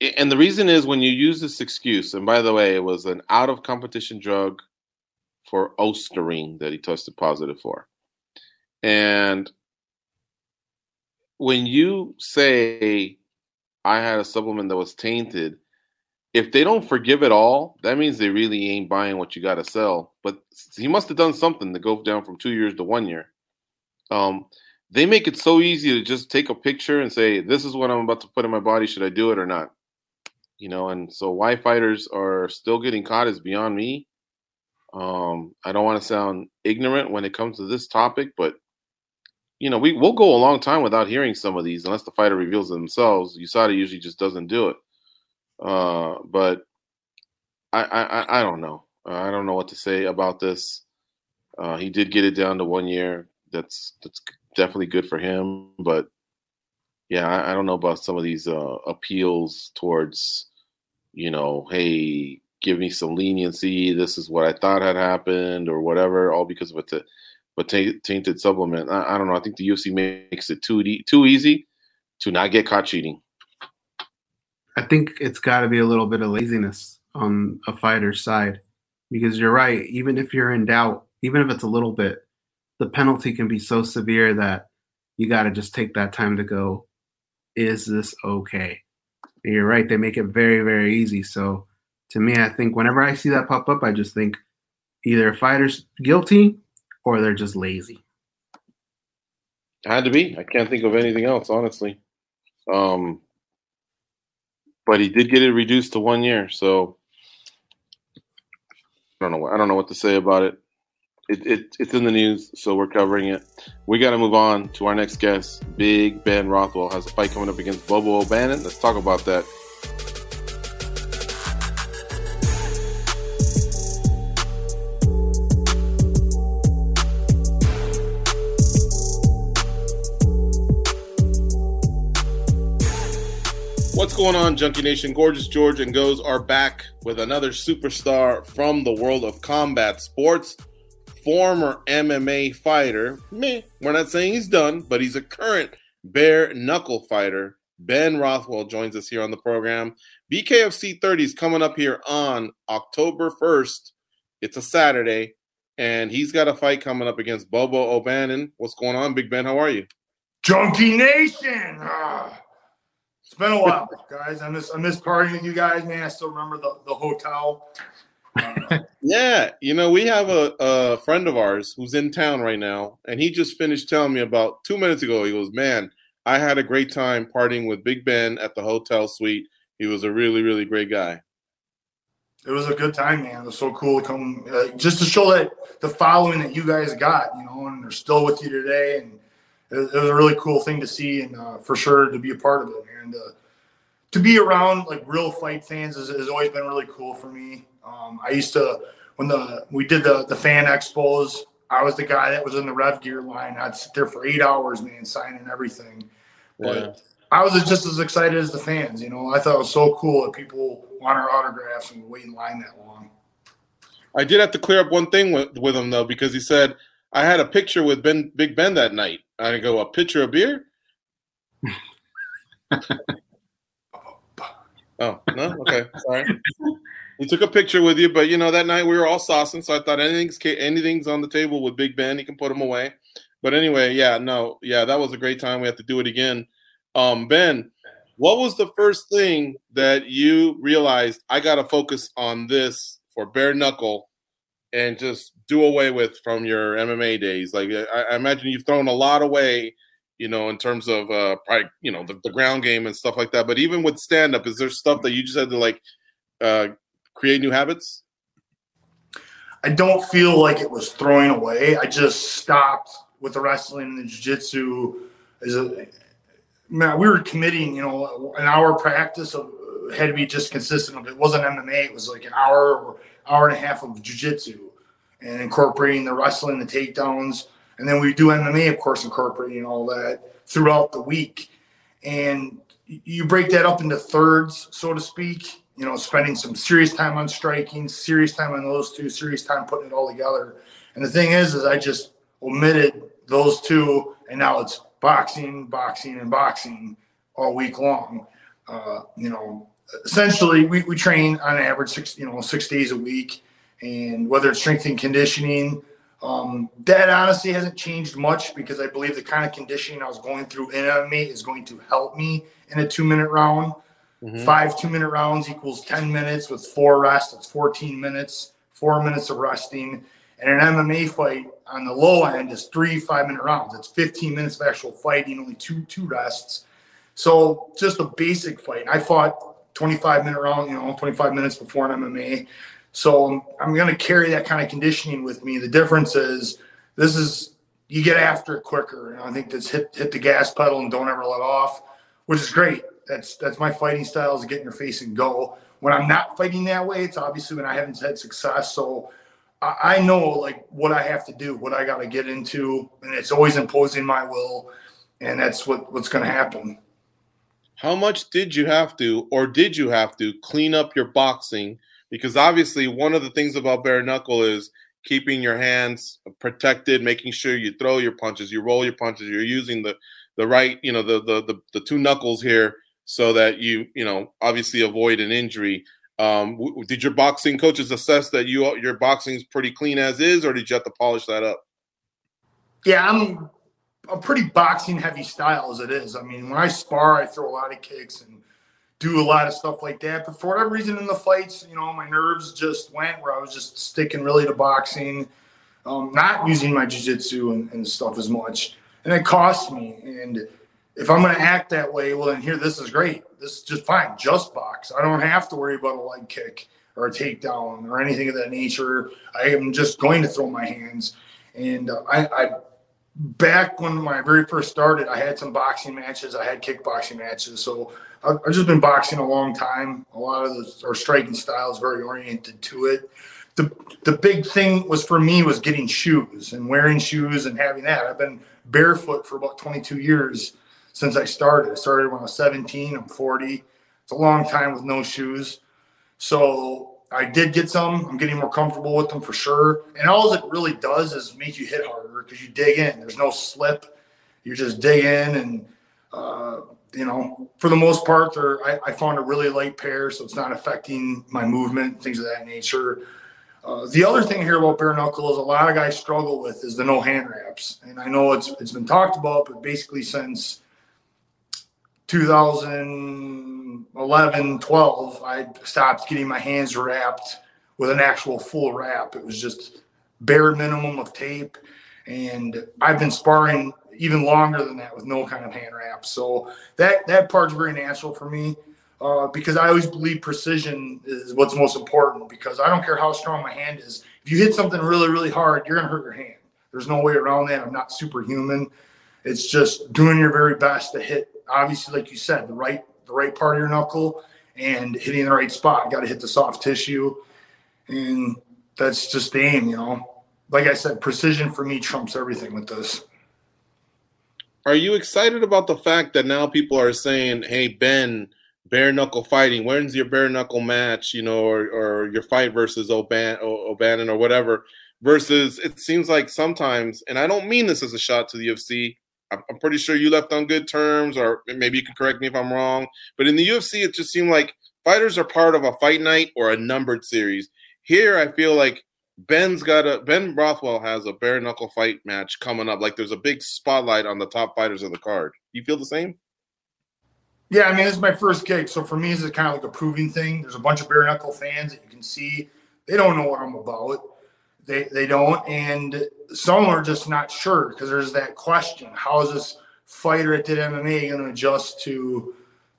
And the reason is when you use this excuse, and by the way, it was an out of competition drug for Ostarine that he tested positive for. And when you say I had a supplement that was tainted, if they don't forgive it all, that means they really ain't buying what you got to sell. But he must have done something to go down from two years to one year. Um, they make it so easy to just take a picture and say, "This is what I'm about to put in my body. Should I do it or not?" You know, and so why fighters are still getting caught is beyond me. Um, I don't want to sound ignorant when it comes to this topic, but you know, we will go a long time without hearing some of these unless the fighter reveals themselves. USADA usually just doesn't do it. Uh, but I, I, I don't know. I don't know what to say about this. Uh, he did get it down to one year. That's that's definitely good for him. But yeah, I, I don't know about some of these uh, appeals towards, you know, hey, give me some leniency. This is what I thought had happened, or whatever, all because of a tainted supplement. I, I, don't know. I think the UFC makes it too too easy to not get caught cheating. I think it's got to be a little bit of laziness on a fighter's side because you're right. Even if you're in doubt, even if it's a little bit, the penalty can be so severe that you got to just take that time to go, is this okay? And you're right. They make it very, very easy. So to me, I think whenever I see that pop up, I just think either a fighter's guilty or they're just lazy. Had to be. I can't think of anything else, honestly. Um, but he did get it reduced to one year, so I don't know. I don't know what to say about it. It, it. It's in the news, so we're covering it. We got to move on to our next guest. Big Ben Rothwell has a fight coming up against Bobo O'Bannon. Let's talk about that What's going on, Junkie Nation? Gorgeous George and Goze are back with another superstar from the world of combat sports. Former MMA fighter. Meh, we're not saying he's done, but he's a current bare knuckle fighter. Ben Rothwell joins us here on the program. BKFC 30 is coming up here on October 1st. It's a Saturday, and he's got a fight coming up against Bobo O'Bannon. What's going on, Big Ben? How are you? Junkie Nation! Ah. It's been a while, guys. I miss I miss partying with you guys, man. I still remember the, the hotel. yeah, you know, we have a, a friend of ours who's in town right now, and he just finished telling me about two minutes ago. He goes, Man, I had a great time partying with Big Ben at the hotel suite. He was a really, really great guy. it was a good time, man. It was so cool to come, uh, just to show that the following that you guys got, you know, and they're still with you today, and it, was a really cool thing to see, and uh, for sure to be a part of it, and uh, to be around like real fight fans has, has always been really cool for me. Um, I used to when the we did the the fan expos. I was the guy that was in the rev gear line. I'd sit there for eight hours, man, signing everything. But Yeah. I was just as excited as the fans. You know, I thought it was so cool that people want our autographs and wait in line that long. I did have to clear up one thing with, with him though, because he said I had a picture with Ben Big Ben that night. I go, a picture of beer? oh no, okay, sorry. He took a picture with you, but you know that night we were all saucing, so I thought anything's anything's on the table with Big Ben. He can put them away. But anyway, yeah, no, yeah, that was a great time. We have to do it again. Um, ben, what was the first thing that you realized I got to focus on this for bare knuckle and just do away with from your MMA days? Like I, I imagine you've thrown a lot away, you know, in terms of uh, probably you know the, the ground game and stuff like that. But even with stand up, is there stuff that you just had to like uh, create new habits? I don't feel like it was throwing away. I just stopped with the wrestling and the jiu-jitsu. Is a man, we were committing, you know, an hour practice of had to be just consistent. Of it wasn't MMA. It was like an hour or hour and a half of jiu-jitsu and incorporating the wrestling, the takedowns, and then we do MMA, of course, incorporating all that throughout the week. And you break that up into thirds, so to speak. You know, spending some serious time on striking, serious time on those two, serious time putting it all together. And the thing is, is I just omitted those two, and now it's boxing, boxing, and boxing all week long. Uh, you know, essentially, we, we train on average six, you know, six days a week, and whether it's strength and conditioning, um, that honestly hasn't changed much because I believe the kind of conditioning I was going through in MMA is going to help me in a two minute round. Mm-hmm. Five two minute rounds equals 10 minutes with four rests. That's 14 minutes, four minutes of resting. And an MMA fight on the low end is three five minute rounds. It's 15 minutes of actual fighting, only two two rests. So just a basic fight. I fought 25 minute round, you know, 25 minutes before an MMA. So I'm, I'm going to carry that kind of conditioning with me. The difference is this is you get after it quicker. And I think that's hit hit the gas pedal and don't ever let off, which is great. That's that's my fighting style is get in your face and go. When I'm not fighting that way, it's obviously when I haven't had success. So I, I know like what I have to do, what I got to get into, and it's always imposing my will, and that's what what's going to happen. How much did you have to, or did you have to, clean up your boxing? Because obviously, one of the things about bare knuckle is keeping your hands protected, making sure you throw your punches, you roll your punches, you're using the the right, you know, the the the, the two knuckles here, so that you you know obviously avoid an injury. Um, w- did your boxing coaches assess that you your boxing's pretty clean as is, or did you have to polish that up? Yeah, I'm a pretty boxing heavy style as it is. I mean, when I spar, I throw a lot of kicks and do a lot of stuff like that. But for whatever reason in the fights, you know, my nerves just went where I was just sticking really to boxing, um, not using my jiu-jitsu and, and stuff as much. And it cost me. And if I'm going to act that way, well, then here, this is great. This is just fine. Just box. I don't have to worry about a leg kick or a takedown or anything of that nature. I am just going to throw my hands. And uh, I, I back when I very first started, I had some boxing matches. I had kickboxing matches. So I've, I've just been boxing a long time. A lot of the, our striking style is very oriented to it. The, the big thing was for me was getting shoes and wearing shoes and having that. I've been barefoot for about 22 years since I started. I started when I was 17. I'm 40. It's a long time with no shoes. So I did get some. I'm getting more comfortable with them for sure. And all it really does is make you hit harder because you dig in. There's no slip. You just dig in, and uh, you know, for the most part, they're, I, I found a really light pair, so it's not affecting my movement, things of that nature. Uh, the other thing here about bare knuckle is a lot of guys struggle with is the no hand wraps, and I know it's it's been talked about, but basically since 2011, 12, I stopped getting my hands wrapped with an actual full wrap. It was just bare minimum of tape. And I've been sparring even longer than that with no kind of hand wrap. So that, that part's very natural for me. uh, because I always believe precision is what's most important. Because I don't care how strong my hand is, if you hit something really, really hard, you're gonna hurt your hand. There's no way around that. I'm not superhuman. It's just doing your very best to hit. Obviously, like you said, the right the right part of your knuckle and hitting the right spot. Got to hit the soft tissue, and that's just the aim. You know, like I said, precision for me trumps everything with this. Are you excited about the fact that now people are saying, "Hey, Ben, bare knuckle fighting. When's your bare knuckle match? You know, or, or your fight versus Oban O'Bannon or whatever." Versus, it seems like sometimes, and I don't mean this as a shot to the UFC. I'm, pretty sure you left on good terms, or maybe you can correct me if I'm wrong. But in the UFC, it just seemed like fighters are part of a fight night or a numbered series. Here, I feel like Ben's got a Ben Rothwell has a bare knuckle fight match coming up. Like there's a big spotlight on the top fighters of the card. You feel the same? Yeah, I mean, this is my first gig, so for me, it's kind of like a proving thing. There's a bunch of bare knuckle fans that you can see. They don't know what I'm about. They they don't, and some are just not sure because there's that question: How is this fighter that did MMA going to adjust to,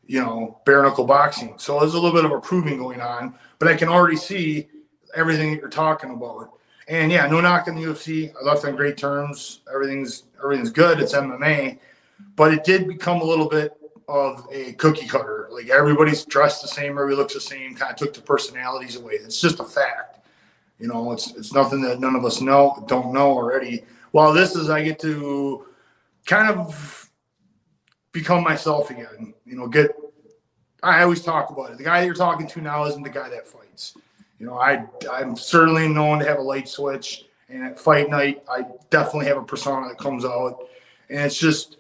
you know, bare knuckle boxing? So there's a little bit of a proving going on, but I can already see everything that you're talking about. And yeah, no knock on the UFC. I left on great terms. Everything's everything's good. It's MMA, but it did become a little bit of a cookie cutter. Like everybody's dressed the same, everybody looks the same. Kind of took the personalities away. It's just a fact. You know, it's it's nothing that none of us know don't know already. While this is, I get to kind of become myself again. You know, get. I always talk about it. The guy you're talking to now isn't the guy that fights. You know, I I'm certainly known to have a light switch, and at fight night, I definitely have a persona that comes out, and it's just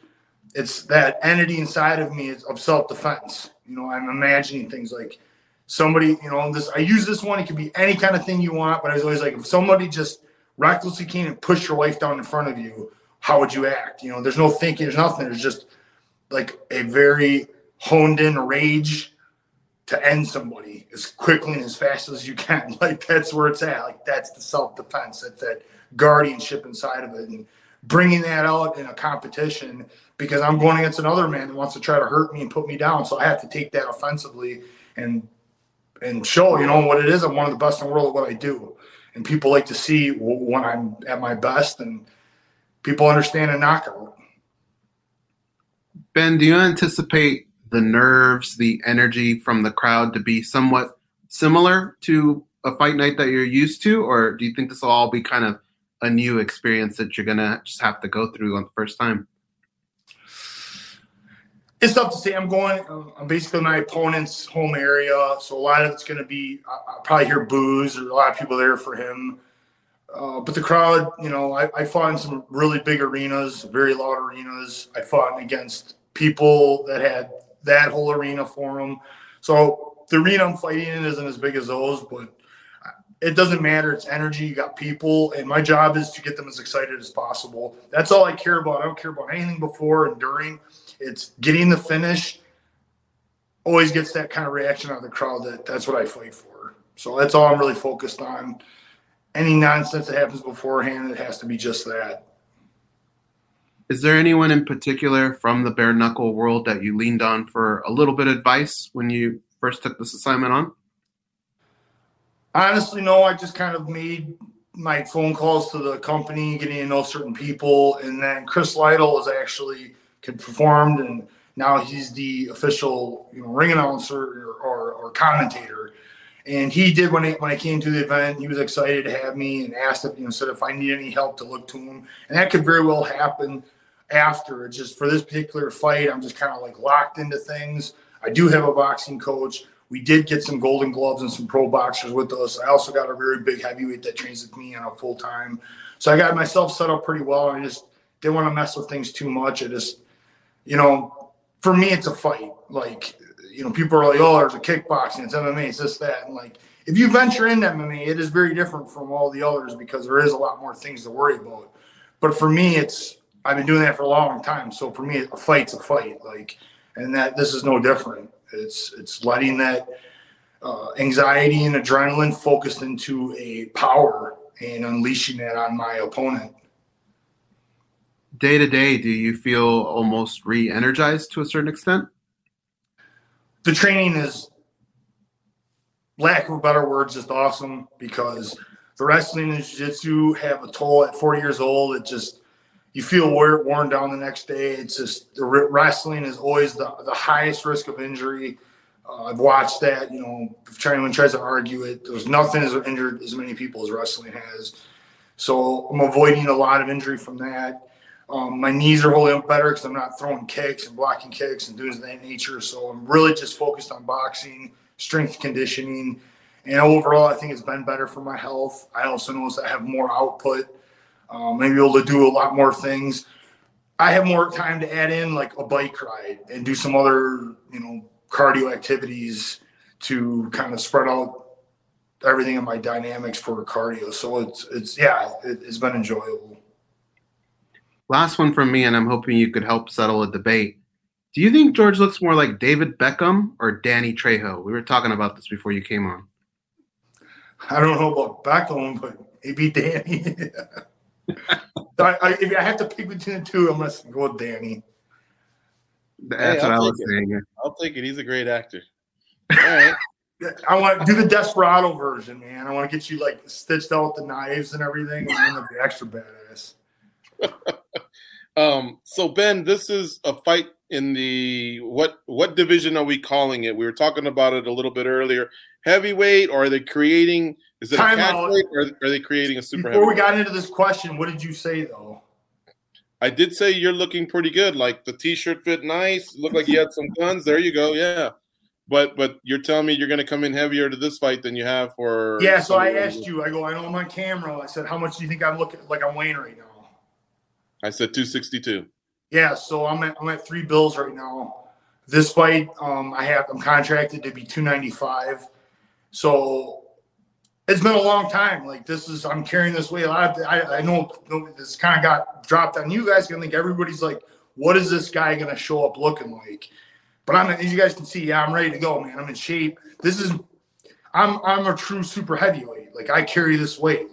it's that entity inside of me is of self defense. You know, I'm imagining things like somebody, you know, this I use this one. It could be any kind of thing you want, but I was always like, if somebody just recklessly came and pushed your wife down in front of you, how would you act? You know, there's no thinking, there's nothing. There's just like a very honed in rage to end somebody as quickly and as fast as you can. Like that's where it's at. Like that's the self defense. That's that guardianship inside of it, and bringing that out in a competition because I'm going against another man that wants to try to hurt me and put me down. So I have to take that offensively and and show you know what it is. I'm one of the best in the world at what I do, and people like to see when I'm at my best, and people understand a knockout. Ben, do you anticipate the nerves, the energy from the crowd to be somewhat similar to a fight night that you're used to, or do you think this will all be kind of a new experience that you're gonna just have to go through on the first time? It's tough to say. I'm going. I'm basically my opponent's home area, so a lot of it's going to be. I'll probably hear boos. There's a lot of people there for him, uh, but the crowd. You know, I, I fought in some really big arenas, very loud arenas. I fought against people that had that whole arena for them. So the arena I'm fighting in isn't as big as those, but it doesn't matter. It's energy. You got people, and my job is to get them as excited as possible. That's all I care about. I don't care about anything before and during. It's getting the finish. Always gets that kind of reaction out of the crowd. That that's what I fight for. So that's all I'm really focused on. Any nonsense that happens beforehand, it has to be just that. Is there anyone in particular from the bare knuckle world that you leaned on for a little bit of advice when you first took this assignment on? Honestly, no. I just kind of made my phone calls to the company, getting to know certain people, and then Chris Lytle is actually performed, and now he's the official you know, ring announcer or, or, or commentator. And he did when I, when I came to the event. He was excited to have me and asked if you know said if I need any help to look to him, and that could very well happen after. Just for this particular fight, I'm just kind of like locked into things. I do have a boxing coach. We did get some golden gloves and some pro boxers with us. I also got a very big heavyweight that trains with me on a full time. So I got myself set up pretty well. I just didn't want to mess with things too much. I just, you know, for me, it's a fight. Like, you know, people are like, oh, there's a kickboxing, it's MMA, it's this, that. And like, if you venture into MMA, it is very different from all the others because there is a lot more things to worry about. But for me, it's I've been doing that for a long time. So for me, a fight's a fight. Like, and that this is no different. It's it's letting that uh, anxiety and adrenaline focused into a power and unleashing that on my opponent. Day to day, do you feel almost re-energized to a certain extent? the training is, lack of better words, just awesome because the wrestling and jiu-jitsu have a toll at 40 years old. It just you feel worn down the next day. It's just the wrestling is always the, the highest risk of injury. Uh, I've watched that. You know, if anyone tries to argue it, there's nothing as injured as many people as wrestling has. So I'm avoiding a lot of injury from that. Um, my knees are holding up better because I'm not throwing kicks and blocking kicks and doing that nature. So I'm really just focused on boxing, strength conditioning, and overall, I think it's been better for my health. I also notice I have more output. Um, maybe able to do a lot more things. I have more time to add in like a bike ride and do some other, you know, cardio activities to kind of spread out everything in my dynamics for cardio. So it's it's yeah, it, has been enjoyable. Last one from me, and I'm hoping you could help settle a debate. Do you think George looks more like David Beckham or Danny Trejo? We were talking about this before you came on. I don't know about Beckham, but maybe Danny. I, I, if I have to pick between the two, I'm gonna go with Danny. That's hey, what I was it. saying. I'll take it. He's a great actor. All right. I want to do the Desperado version, man. I want to get you like stitched out with the knives and everything, and then be extra badass. Um. So Ben, this is a fight in the what what division are we calling it? We were talking about it a little bit earlier. Heavyweight, or are they creating? Is it Time a catchweight, or are they creating a super? Before we got into this question, what did you say though? I did say you're looking pretty good. Like the t-shirt fit nice. Looked like you had some guns. There you go. Yeah. But but you're telling me you're going to come in heavier to this fight than you have for. Yeah. So I asked you. I go. I know I'm on camera. I said, how much do you think I'm looking like I'm weighing right now? I said 262. Yeah. So I'm at I'm at three bills right now. This fight, um, I have I'm contracted to be 295. So it's been a long time. Like this is, I'm carrying this weight a lot. I, I know this kind of got dropped on you guys. I think everybody's like, what is this guy to show up looking like? But I'm, as you guys can see, yeah, I'm ready to go, man. I'm in shape. This is, I'm, I'm a true super heavyweight. Like I carry this weight.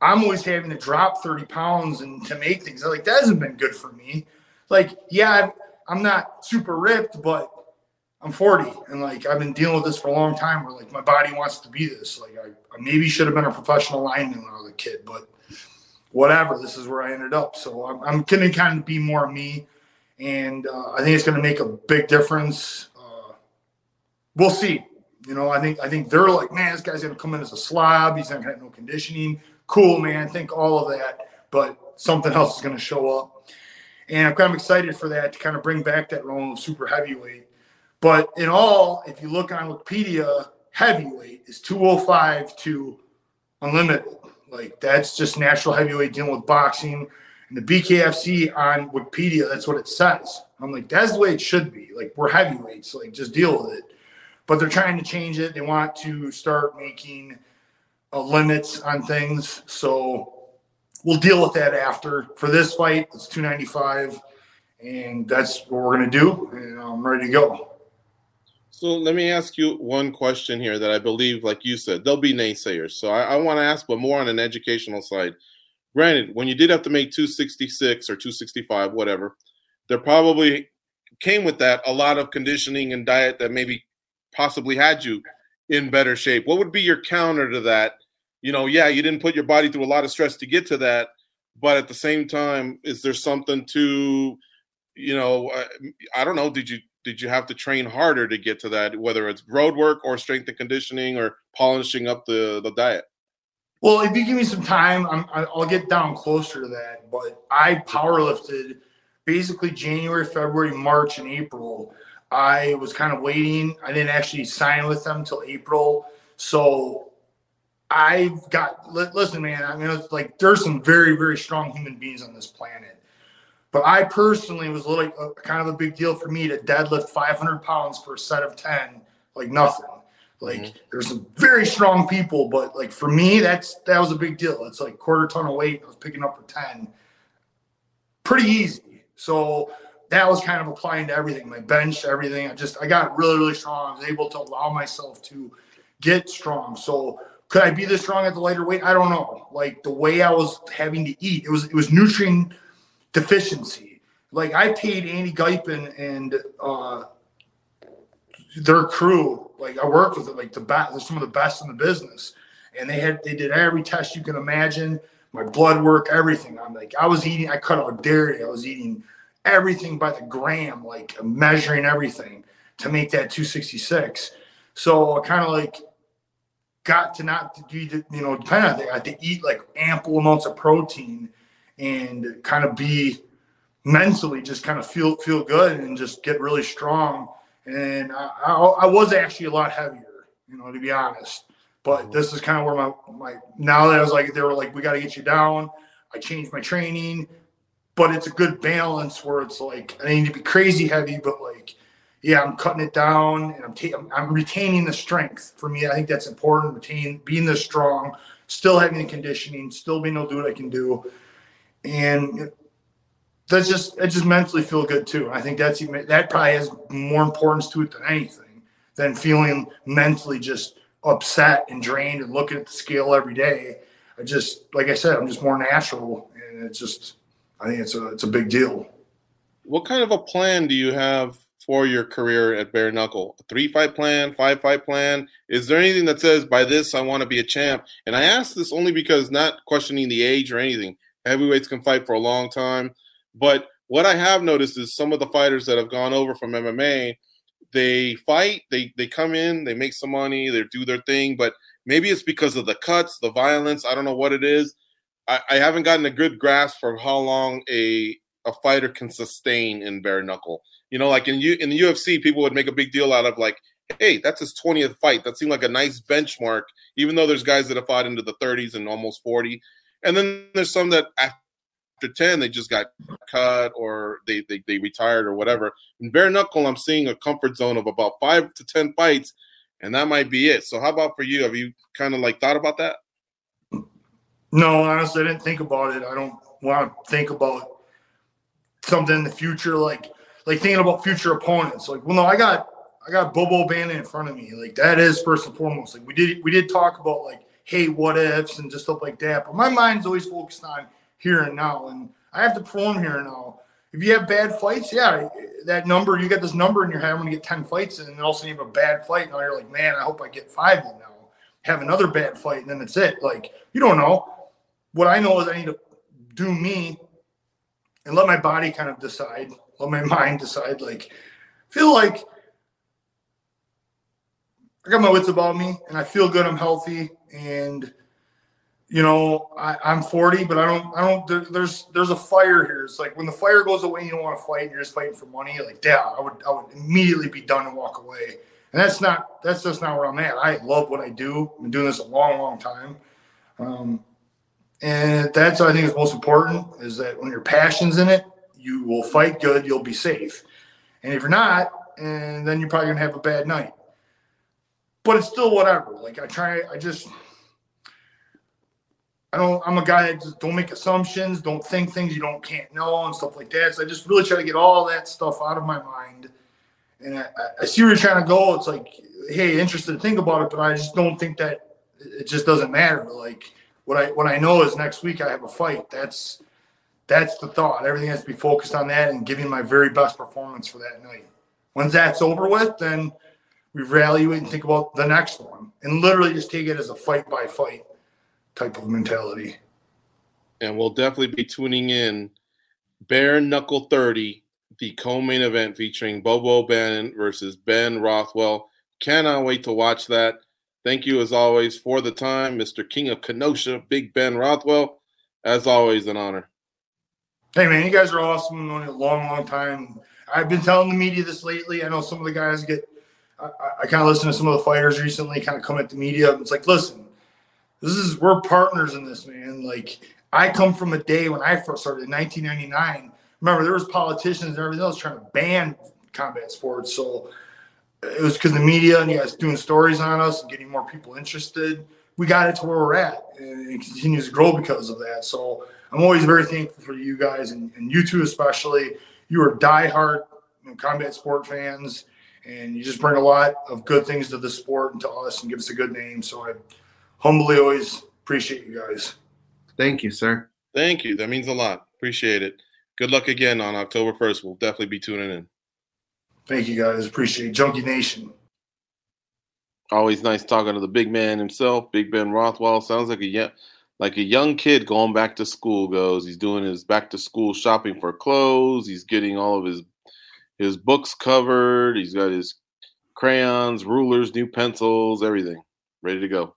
I'm always having to drop 30 pounds and to make things. Like that hasn't been good for me. Like, yeah, I've, I'm not super ripped, but I'm 40 and like I've been dealing with this for a long time where like my body wants to be this. Like I, I maybe should have been a professional lineman when I was a kid, but whatever. This is where I ended up. So I'm, I'm going to kind of be more me. And uh, I think it's going to make a big difference. Uh, we'll see. You know, I think I think they're like, man, this guy's to come in as a slob. He's not to have no conditioning. Cool, man. Think all of that, but something else is going to show up. And I'm kind of excited for that to kind of bring back that role of super heavyweight but in all, if you look on Wikipedia, heavyweight is 205 to unlimited. Like that's just natural heavyweight dealing with boxing. And the BKFC on Wikipedia, that's what it says. I'm like, that's the way it should be. Like we're heavyweights, like just deal with it. But they're trying to change it. They want to start making uh, limits on things. So we'll deal with that after. For this fight, it's 295, and that's what we're gonna do. And I'm ready to go. So let me ask you one question here that I believe, like you said, there'll be naysayers. So I, I want to ask, but more on an educational side. Granted, when you did have to make 266 or 265, whatever, there probably came with that a lot of conditioning and diet that maybe possibly had you in better shape. What would be your counter to that? You know, yeah, you didn't put your body through a lot of stress to get to that, but at the same time, is there something to, you know, uh, I don't know, did you did you have to train harder to get to that, whether it's road work or strength and conditioning or polishing up the, the diet? Well, if you give me some time, i will get down closer to that. But I powerlifted basically January, February, March, and April. I was kind of waiting. I didn't actually sign with them until April. So I've got, listen, man, I mean, it's like there's some very, very strong human beings on this planet. But I personally was like a, kind of a big deal for me to deadlift 500 pounds for a set of 10, like nothing. Like mm-hmm. there's some very strong people, but like for me, that's that was a big deal. It's like quarter ton of weight I was picking up for 10. Pretty easy. So that was kind of applying to everything, my bench, everything. I just I got really, really strong. I was able to allow myself to get strong. So could I be this strong at the lighter weight? I don't know. Like the way I was having to eat, it was it was nutrient deficiency. Like I paid Andy Galpin and uh, their crew, like I worked with, like the best, they're some of the best in the business, and they had they did every test you can imagine, my blood work, everything. I'm like, I was eating, I cut out dairy, I was eating everything by the gram, like measuring everything to make that 266. So I kind of like got to not do, you know, kind of I had to eat like ample amounts of protein and kind of be mentally just kind of feel feel good and just get really strong. And I, I, I was actually a lot heavier, you know, to be honest. But mm-hmm. this is kind of where my my now that I was like they were like we got to get you down. I changed my training, but it's a good balance where it's like I need to be crazy heavy, but like yeah, I'm cutting it down and I'm, ta- I'm, I'm retaining the strength. For me, I think that's important. Retain being this strong, still having the conditioning, still being able to do what I can do, and that's just it. Just mentally feel good too. I think that's even that probably has more importance to it than anything than feeling mentally just upset and drained and looking at the scale every day. I just like I said, I'm just more natural, and it's just I think it's a it's a big deal. What kind of a plan do you have for your career at Bare Knuckle? A three fight plan, five fight plan? Is there anything that says by this I want to be a champ? And I ask this only because not questioning the age or anything. Heavyweights can fight for a long time, but what I have noticed is some of the fighters that have gone over from MMA, they fight, they they come in, they make some money, they do their thing, but maybe it's because of the cuts, the violence. I don't know what it is. I, I haven't gotten a good grasp for how long a a fighter can sustain in bare knuckle. You know, like in you in the UFC, people would make a big deal out of like, hey, that's his 20th fight. That seemed like a nice benchmark, even though there's guys that have fought into the 30s and almost 40. And then there's some that after 10, they just got cut or they, they, they retired or whatever. In bare knuckle, I'm seeing a comfort zone of about five to 10 fights, and that might be it. So, how about for you? Have you kind of like thought about that? No, honestly, I didn't think about it. I don't want to think about something in the future, like like thinking about future opponents. Like, well, no, I got I got Bobo Bandit in front of me. Like that is first and foremost. Like we did we did talk about like, hey, what ifs and just stuff like that. But my mind's always focused on here and now, and I have to perform here and now. If you have bad fights, yeah, that number you got this number in your head. I'm gonna get ten fights, and then also you have a bad fight. Now you're like, man, I hope I get five now. Have another bad fight, and then it's it. Like you don't know. What I know is I need to do me and let my body kind of decide, let my mind decide. Like, feel like I got my wits about me and I feel good. I'm healthy. And, you know, I, I'm 40, but I don't, I don't, there, there's, there's a fire here. It's like when the fire goes away, you don't want to fight you're just fighting for money. Like, yeah, I would, I would immediately be done and walk away. And that's not, that's just not where I'm at. I love what I do. I've been doing this a long, long time. Um, and that's I think is most important is that when your passion's in it, you will fight good, you'll be safe. And if you're not, and then you're probably gonna have a bad night. But it's still whatever. Like I try, I just I don't I'm a guy that just don't make assumptions, don't think things you don't can't know and stuff like that. So I just really try to get all that stuff out of my mind. And I, I see where you're trying to go. It's like, hey, interested to think about it, but I just don't think that it just doesn't matter. Like what I what I know is next week I have a fight. That's that's the thought. Everything has to be focused on that and giving my very best performance for that night. Once that's over with, then we evaluate and think about the next one, and literally just take it as a fight by fight type of mentality. And we'll definitely be tuning in. Bare Knuckle 30, the co-main event featuring Bobo Bannon versus Ben Rothwell. Cannot wait to watch that. Thank you, as always, for the time, Mr. King of Kenosha, Big Ben Rothwell. As always, an honor. Hey, man, you guys are awesome. Known a long, long time. I've been telling the media this lately. I know some of the guys get, I, I kind of listen to some of the fighters recently kind of come at the media. It's like, listen, this is, we're partners in this, man. Like, I come from a day when I first started in 1999. Remember, there was politicians and everything else trying to ban combat sports. So, it was because the media and you guys doing stories on us and getting more people interested. We got it to where we're at, and it continues to grow because of that. So I'm always very thankful for you guys and, and you two especially. You are diehard you know, combat sport fans, and you just bring a lot of good things to the sport and to us, and give us a good name. So I humbly always appreciate you guys. Thank you, sir. Thank you. That means a lot. Appreciate it. Good luck again on October 1st. We'll definitely be tuning in. Thank you guys. Appreciate it. Junkie Nation. Always nice talking to the big man himself, Big Ben Rothwell. Sounds like a young, like a young kid going back to school. Goze. He's doing his back to school shopping for clothes. He's getting all of his his books covered. He's got his crayons, rulers, new pencils, everything ready to go.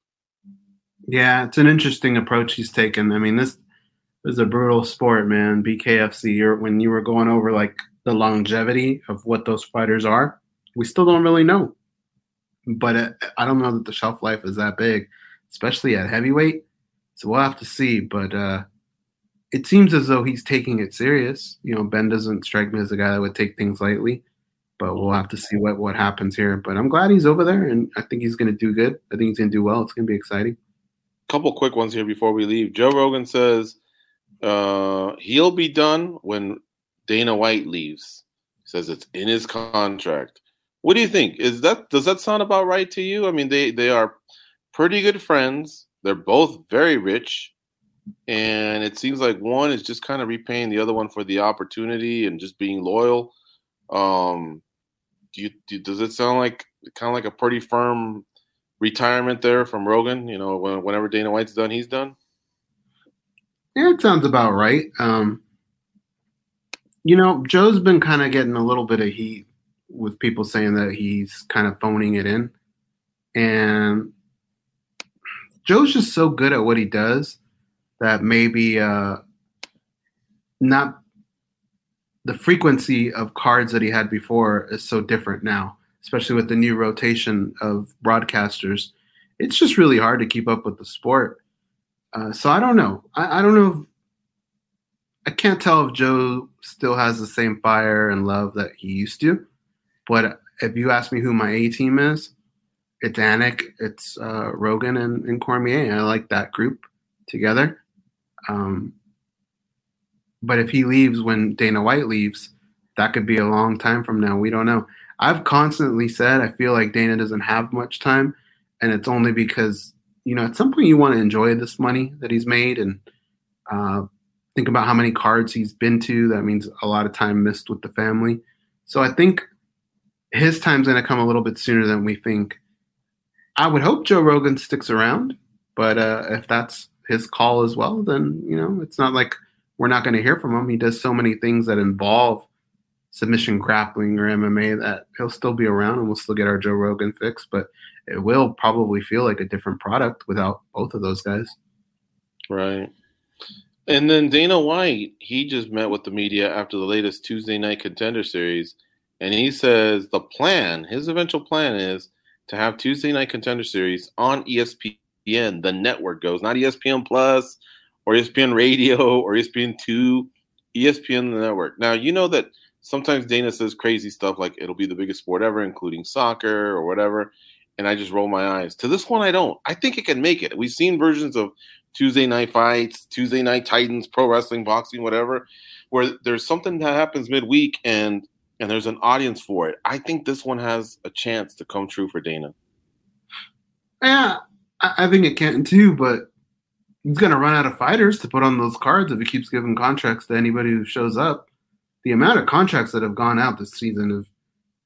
Yeah, it's an interesting approach he's taken. I mean, this is a brutal sport, man. BKFC, you're, when you were going over like the longevity of what those fighters are, we still don't really know. But it, I don't know that the shelf life is that big, especially at heavyweight. So we'll have to see. But uh, it seems as though he's taking it serious. You know, Ben doesn't strike me as a guy that would take things lightly. But we'll have to see what what happens here. But I'm glad he's over there, and I think he's going to do good. I think he's going to do well. It's going to be exciting. Couple quick ones here before we leave. Joe Rogan says uh, he'll be done when Dana White leaves. He says it's in his contract. What do you think? Is that does that sound about right to you? I mean, they they are pretty good friends. They're both very rich, and it seems like one is just kind of repaying the other one for the opportunity and just being loyal. Um, do you do, does it sound like kind of like a pretty firm retirement there from Rogan? You know, whenever Dana White's done, he's done. Yeah, it sounds about right. Um, you know, Joe's been kind of getting a little bit of heat with people saying that he's kind of phoning it in. And Joe's just so good at what he does that maybe uh, not the frequency of cards that he had before is so different now, especially with the new rotation of broadcasters. It's just really hard to keep up with the sport. Uh, so I don't know. I, I don't know. I can't tell if Joe still has the same fire and love that he used to. But if you ask me who my A team is, it's Anik, it's uh, Rogan, and, and Cormier. I like that group together. Um, but if he leaves when Dana White leaves, that could be a long time from now. We don't know. I've constantly said I feel like Dana doesn't have much time, and it's only because you know at some point you want to enjoy this money that he's made and uh, think about how many cards he's been to. That means a lot of time missed with the family. So I think his time's going to come a little bit sooner than we think. I would hope Joe Rogan sticks around, but uh, if that's his call as well, then you know it's not like we're not going to hear from him. He does so many things that involve submission grappling or MMA that he'll still be around and we'll still get our Joe Rogan fix, but it will probably feel like a different product without both of those guys. Right. And then Dana White, he just met with the media after the latest Tuesday night contender series, and he says the plan, his eventual plan is to have Tuesday night contender series on ESPN, the network goes, not ESPN Plus or ESPN Radio or ESPN Two, ESPN the network. Now you know that sometimes Dana says crazy stuff like it'll be the biggest sport ever, including soccer or whatever, and I just roll my eyes. To this one, I don't. I think it can make it. We've seen versions of Tuesday night fights, Tuesday night Titans, pro wrestling, boxing, whatever, where there's something that happens midweek and and there's an audience for it. I think this one has a chance to come true for Dana. Yeah, I think it can too, but he's to run out of fighters to put on those cards if he keeps giving contracts to anybody who shows up. The amount of contracts that have gone out this season have,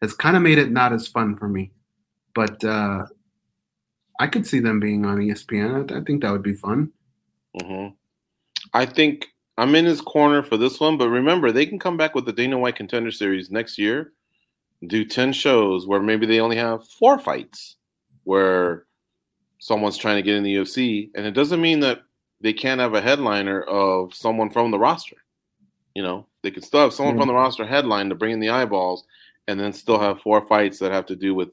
has kind of made it not as fun for me. But uh, I could see them being on ESPN. I, I think that would be fun. Mm-hmm. I think I'm in his corner for this one, but remember, they can come back with the Dana White Contender Series next year, do 10 shows where maybe they only have four fights where someone's trying to get in the UFC. And it doesn't mean that they can't have a headliner of someone from the roster. You know, they could still have someone mm-hmm. from the roster headline to bring in the eyeballs and then still have four fights that have to do with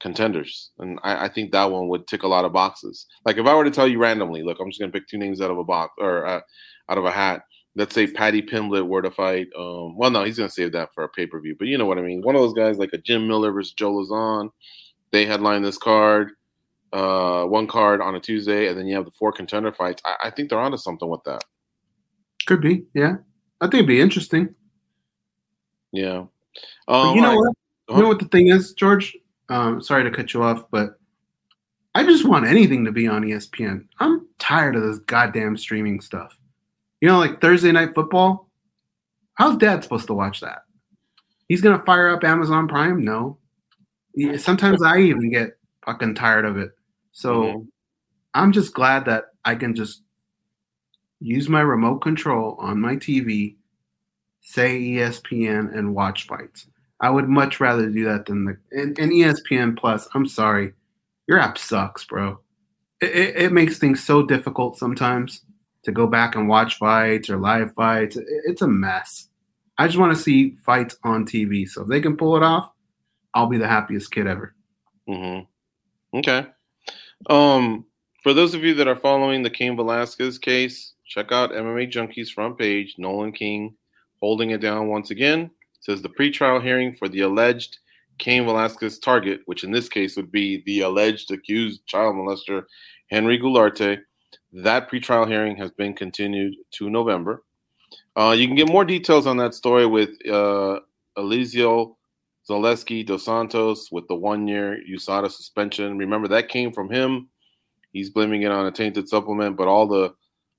contenders. And I, I, think that one would tick a lot of boxes. Like if I were to tell you randomly, look, I'm just gonna pick two names out of a box or uh, out of a hat. Let's say Paddy Pimblett were to fight. Um, well, no, he's gonna save that for a pay per view. But you know what I mean. One of those guys like a Jim Miller versus Joe Lauzon. They headline this card, uh, one card on a Tuesday, and then you have the four contender fights. I, I think they're onto something with that. Could be, yeah. I think it'd be interesting. Yeah. Um, you know what? You know what the thing is, George? Um, sorry to cut you off, but I just want anything to be on ESPN. I'm tired of this goddamn streaming stuff. You know, like Thursday night football. How's dad supposed to watch that? He's gonna fire up Amazon Prime? No. Sometimes I even get fucking tired of it. So Mhm. I'm just glad that I can just use my remote control on my TV, say ESPN, and watch fights. I would much rather do that than the and, and ESPN Plus. I'm sorry, your app sucks, bro. It, it, it makes things so difficult sometimes to go back and watch fights or live fights. It, it's a mess. I just want to see fights on TV. So if they can pull it off, I'll be the happiest kid ever. Mm-hmm. Okay. Um, for those of you that are following the Cain Velasquez case, check out MMA Junkies front page. Nolan King holding it down once again. Says the pretrial hearing for the alleged Cain Velasquez target, which in this case would be the alleged accused child molester Henry Goularte. That pretrial hearing has been continued to November. Uh, you can get more details on that story with uh, Zaleski dos Santos with the one year USADA suspension. Remember that came from him. He's blaming it on a tainted supplement, but all the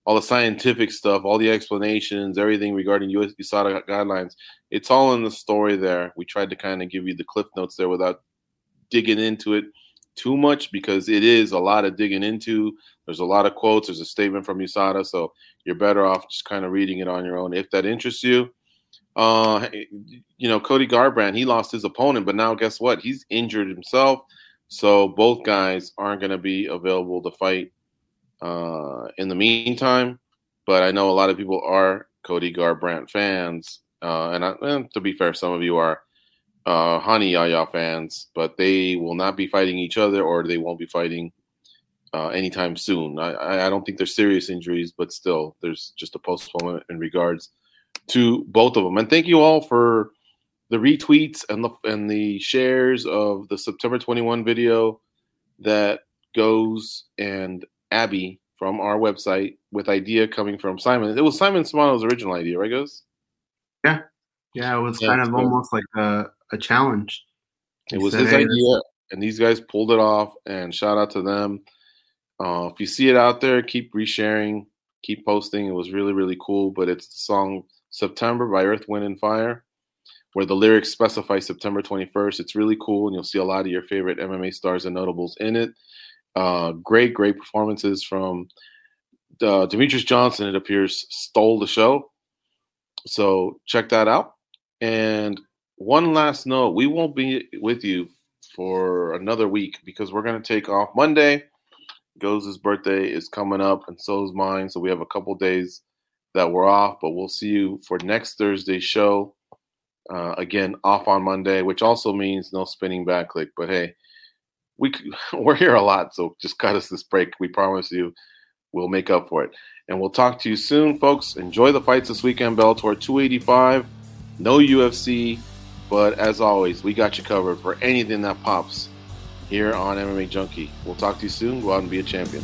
all the scientific stuff, all the explanations, everything regarding US USADA guidelines, it's all in the story there. We tried to kind of give you the cliff notes there without digging into it too much because it is a lot of digging into. There's a lot of quotes. There's a statement from USADA, so you're better off just kind of reading it on your own if that interests you. Uh, you know, Cody Garbrandt, he lost his opponent, but now guess what? He's injured himself. So both guys aren't going to be available to fight uh, in the meantime. But I know a lot of people are Cody Garbrandt fans. Uh, and, I, and to be fair, some of you are uh, Rani Yahya fans, but they will not be fighting each other or they won't be fighting uh, anytime soon. I- I, don't think they're serious injuries, but still, there's just a postponement in regards to both of them. And thank you all for the retweets and the and the shares of the September 21 video that goes and Abby from our website with idea coming from Simon. It was Simon Samano's original idea, right, Goze? Yeah, yeah. it was Yeah, kind of so- almost like a, a challenge. It He was said, his "Hey, idea, and these guys pulled it off. And shout out to them. Uh, if you see it out there, keep resharing, keep posting. It was really, really cool. But it's the song September by Earth, Wind, and Fire, where the lyrics specify September 21st. It's really cool, and you'll see a lot of your favorite MMA stars and notables in it. Uh, great, great performances from uh, Demetrious Johnson, it appears, stole the show. So check that out. And one last note we won't be with you for another week because we're going to take off Monday. Goze' birthday is coming up, and so is mine. So we have a couple days that we're off, but we'll see you for next Thursday's show. Uh, again, off on Monday, which also means no Spinning Back Clique. But hey, we we're here a lot, so just cut us this break. We promise you, we'll make up for it. And we'll talk to you soon, folks. Enjoy the fights this weekend, Bellator 285. No UFC, but as always, we got you covered for anything that pops here on MMA Junkie. We'll talk to you soon. Go out and be a champion.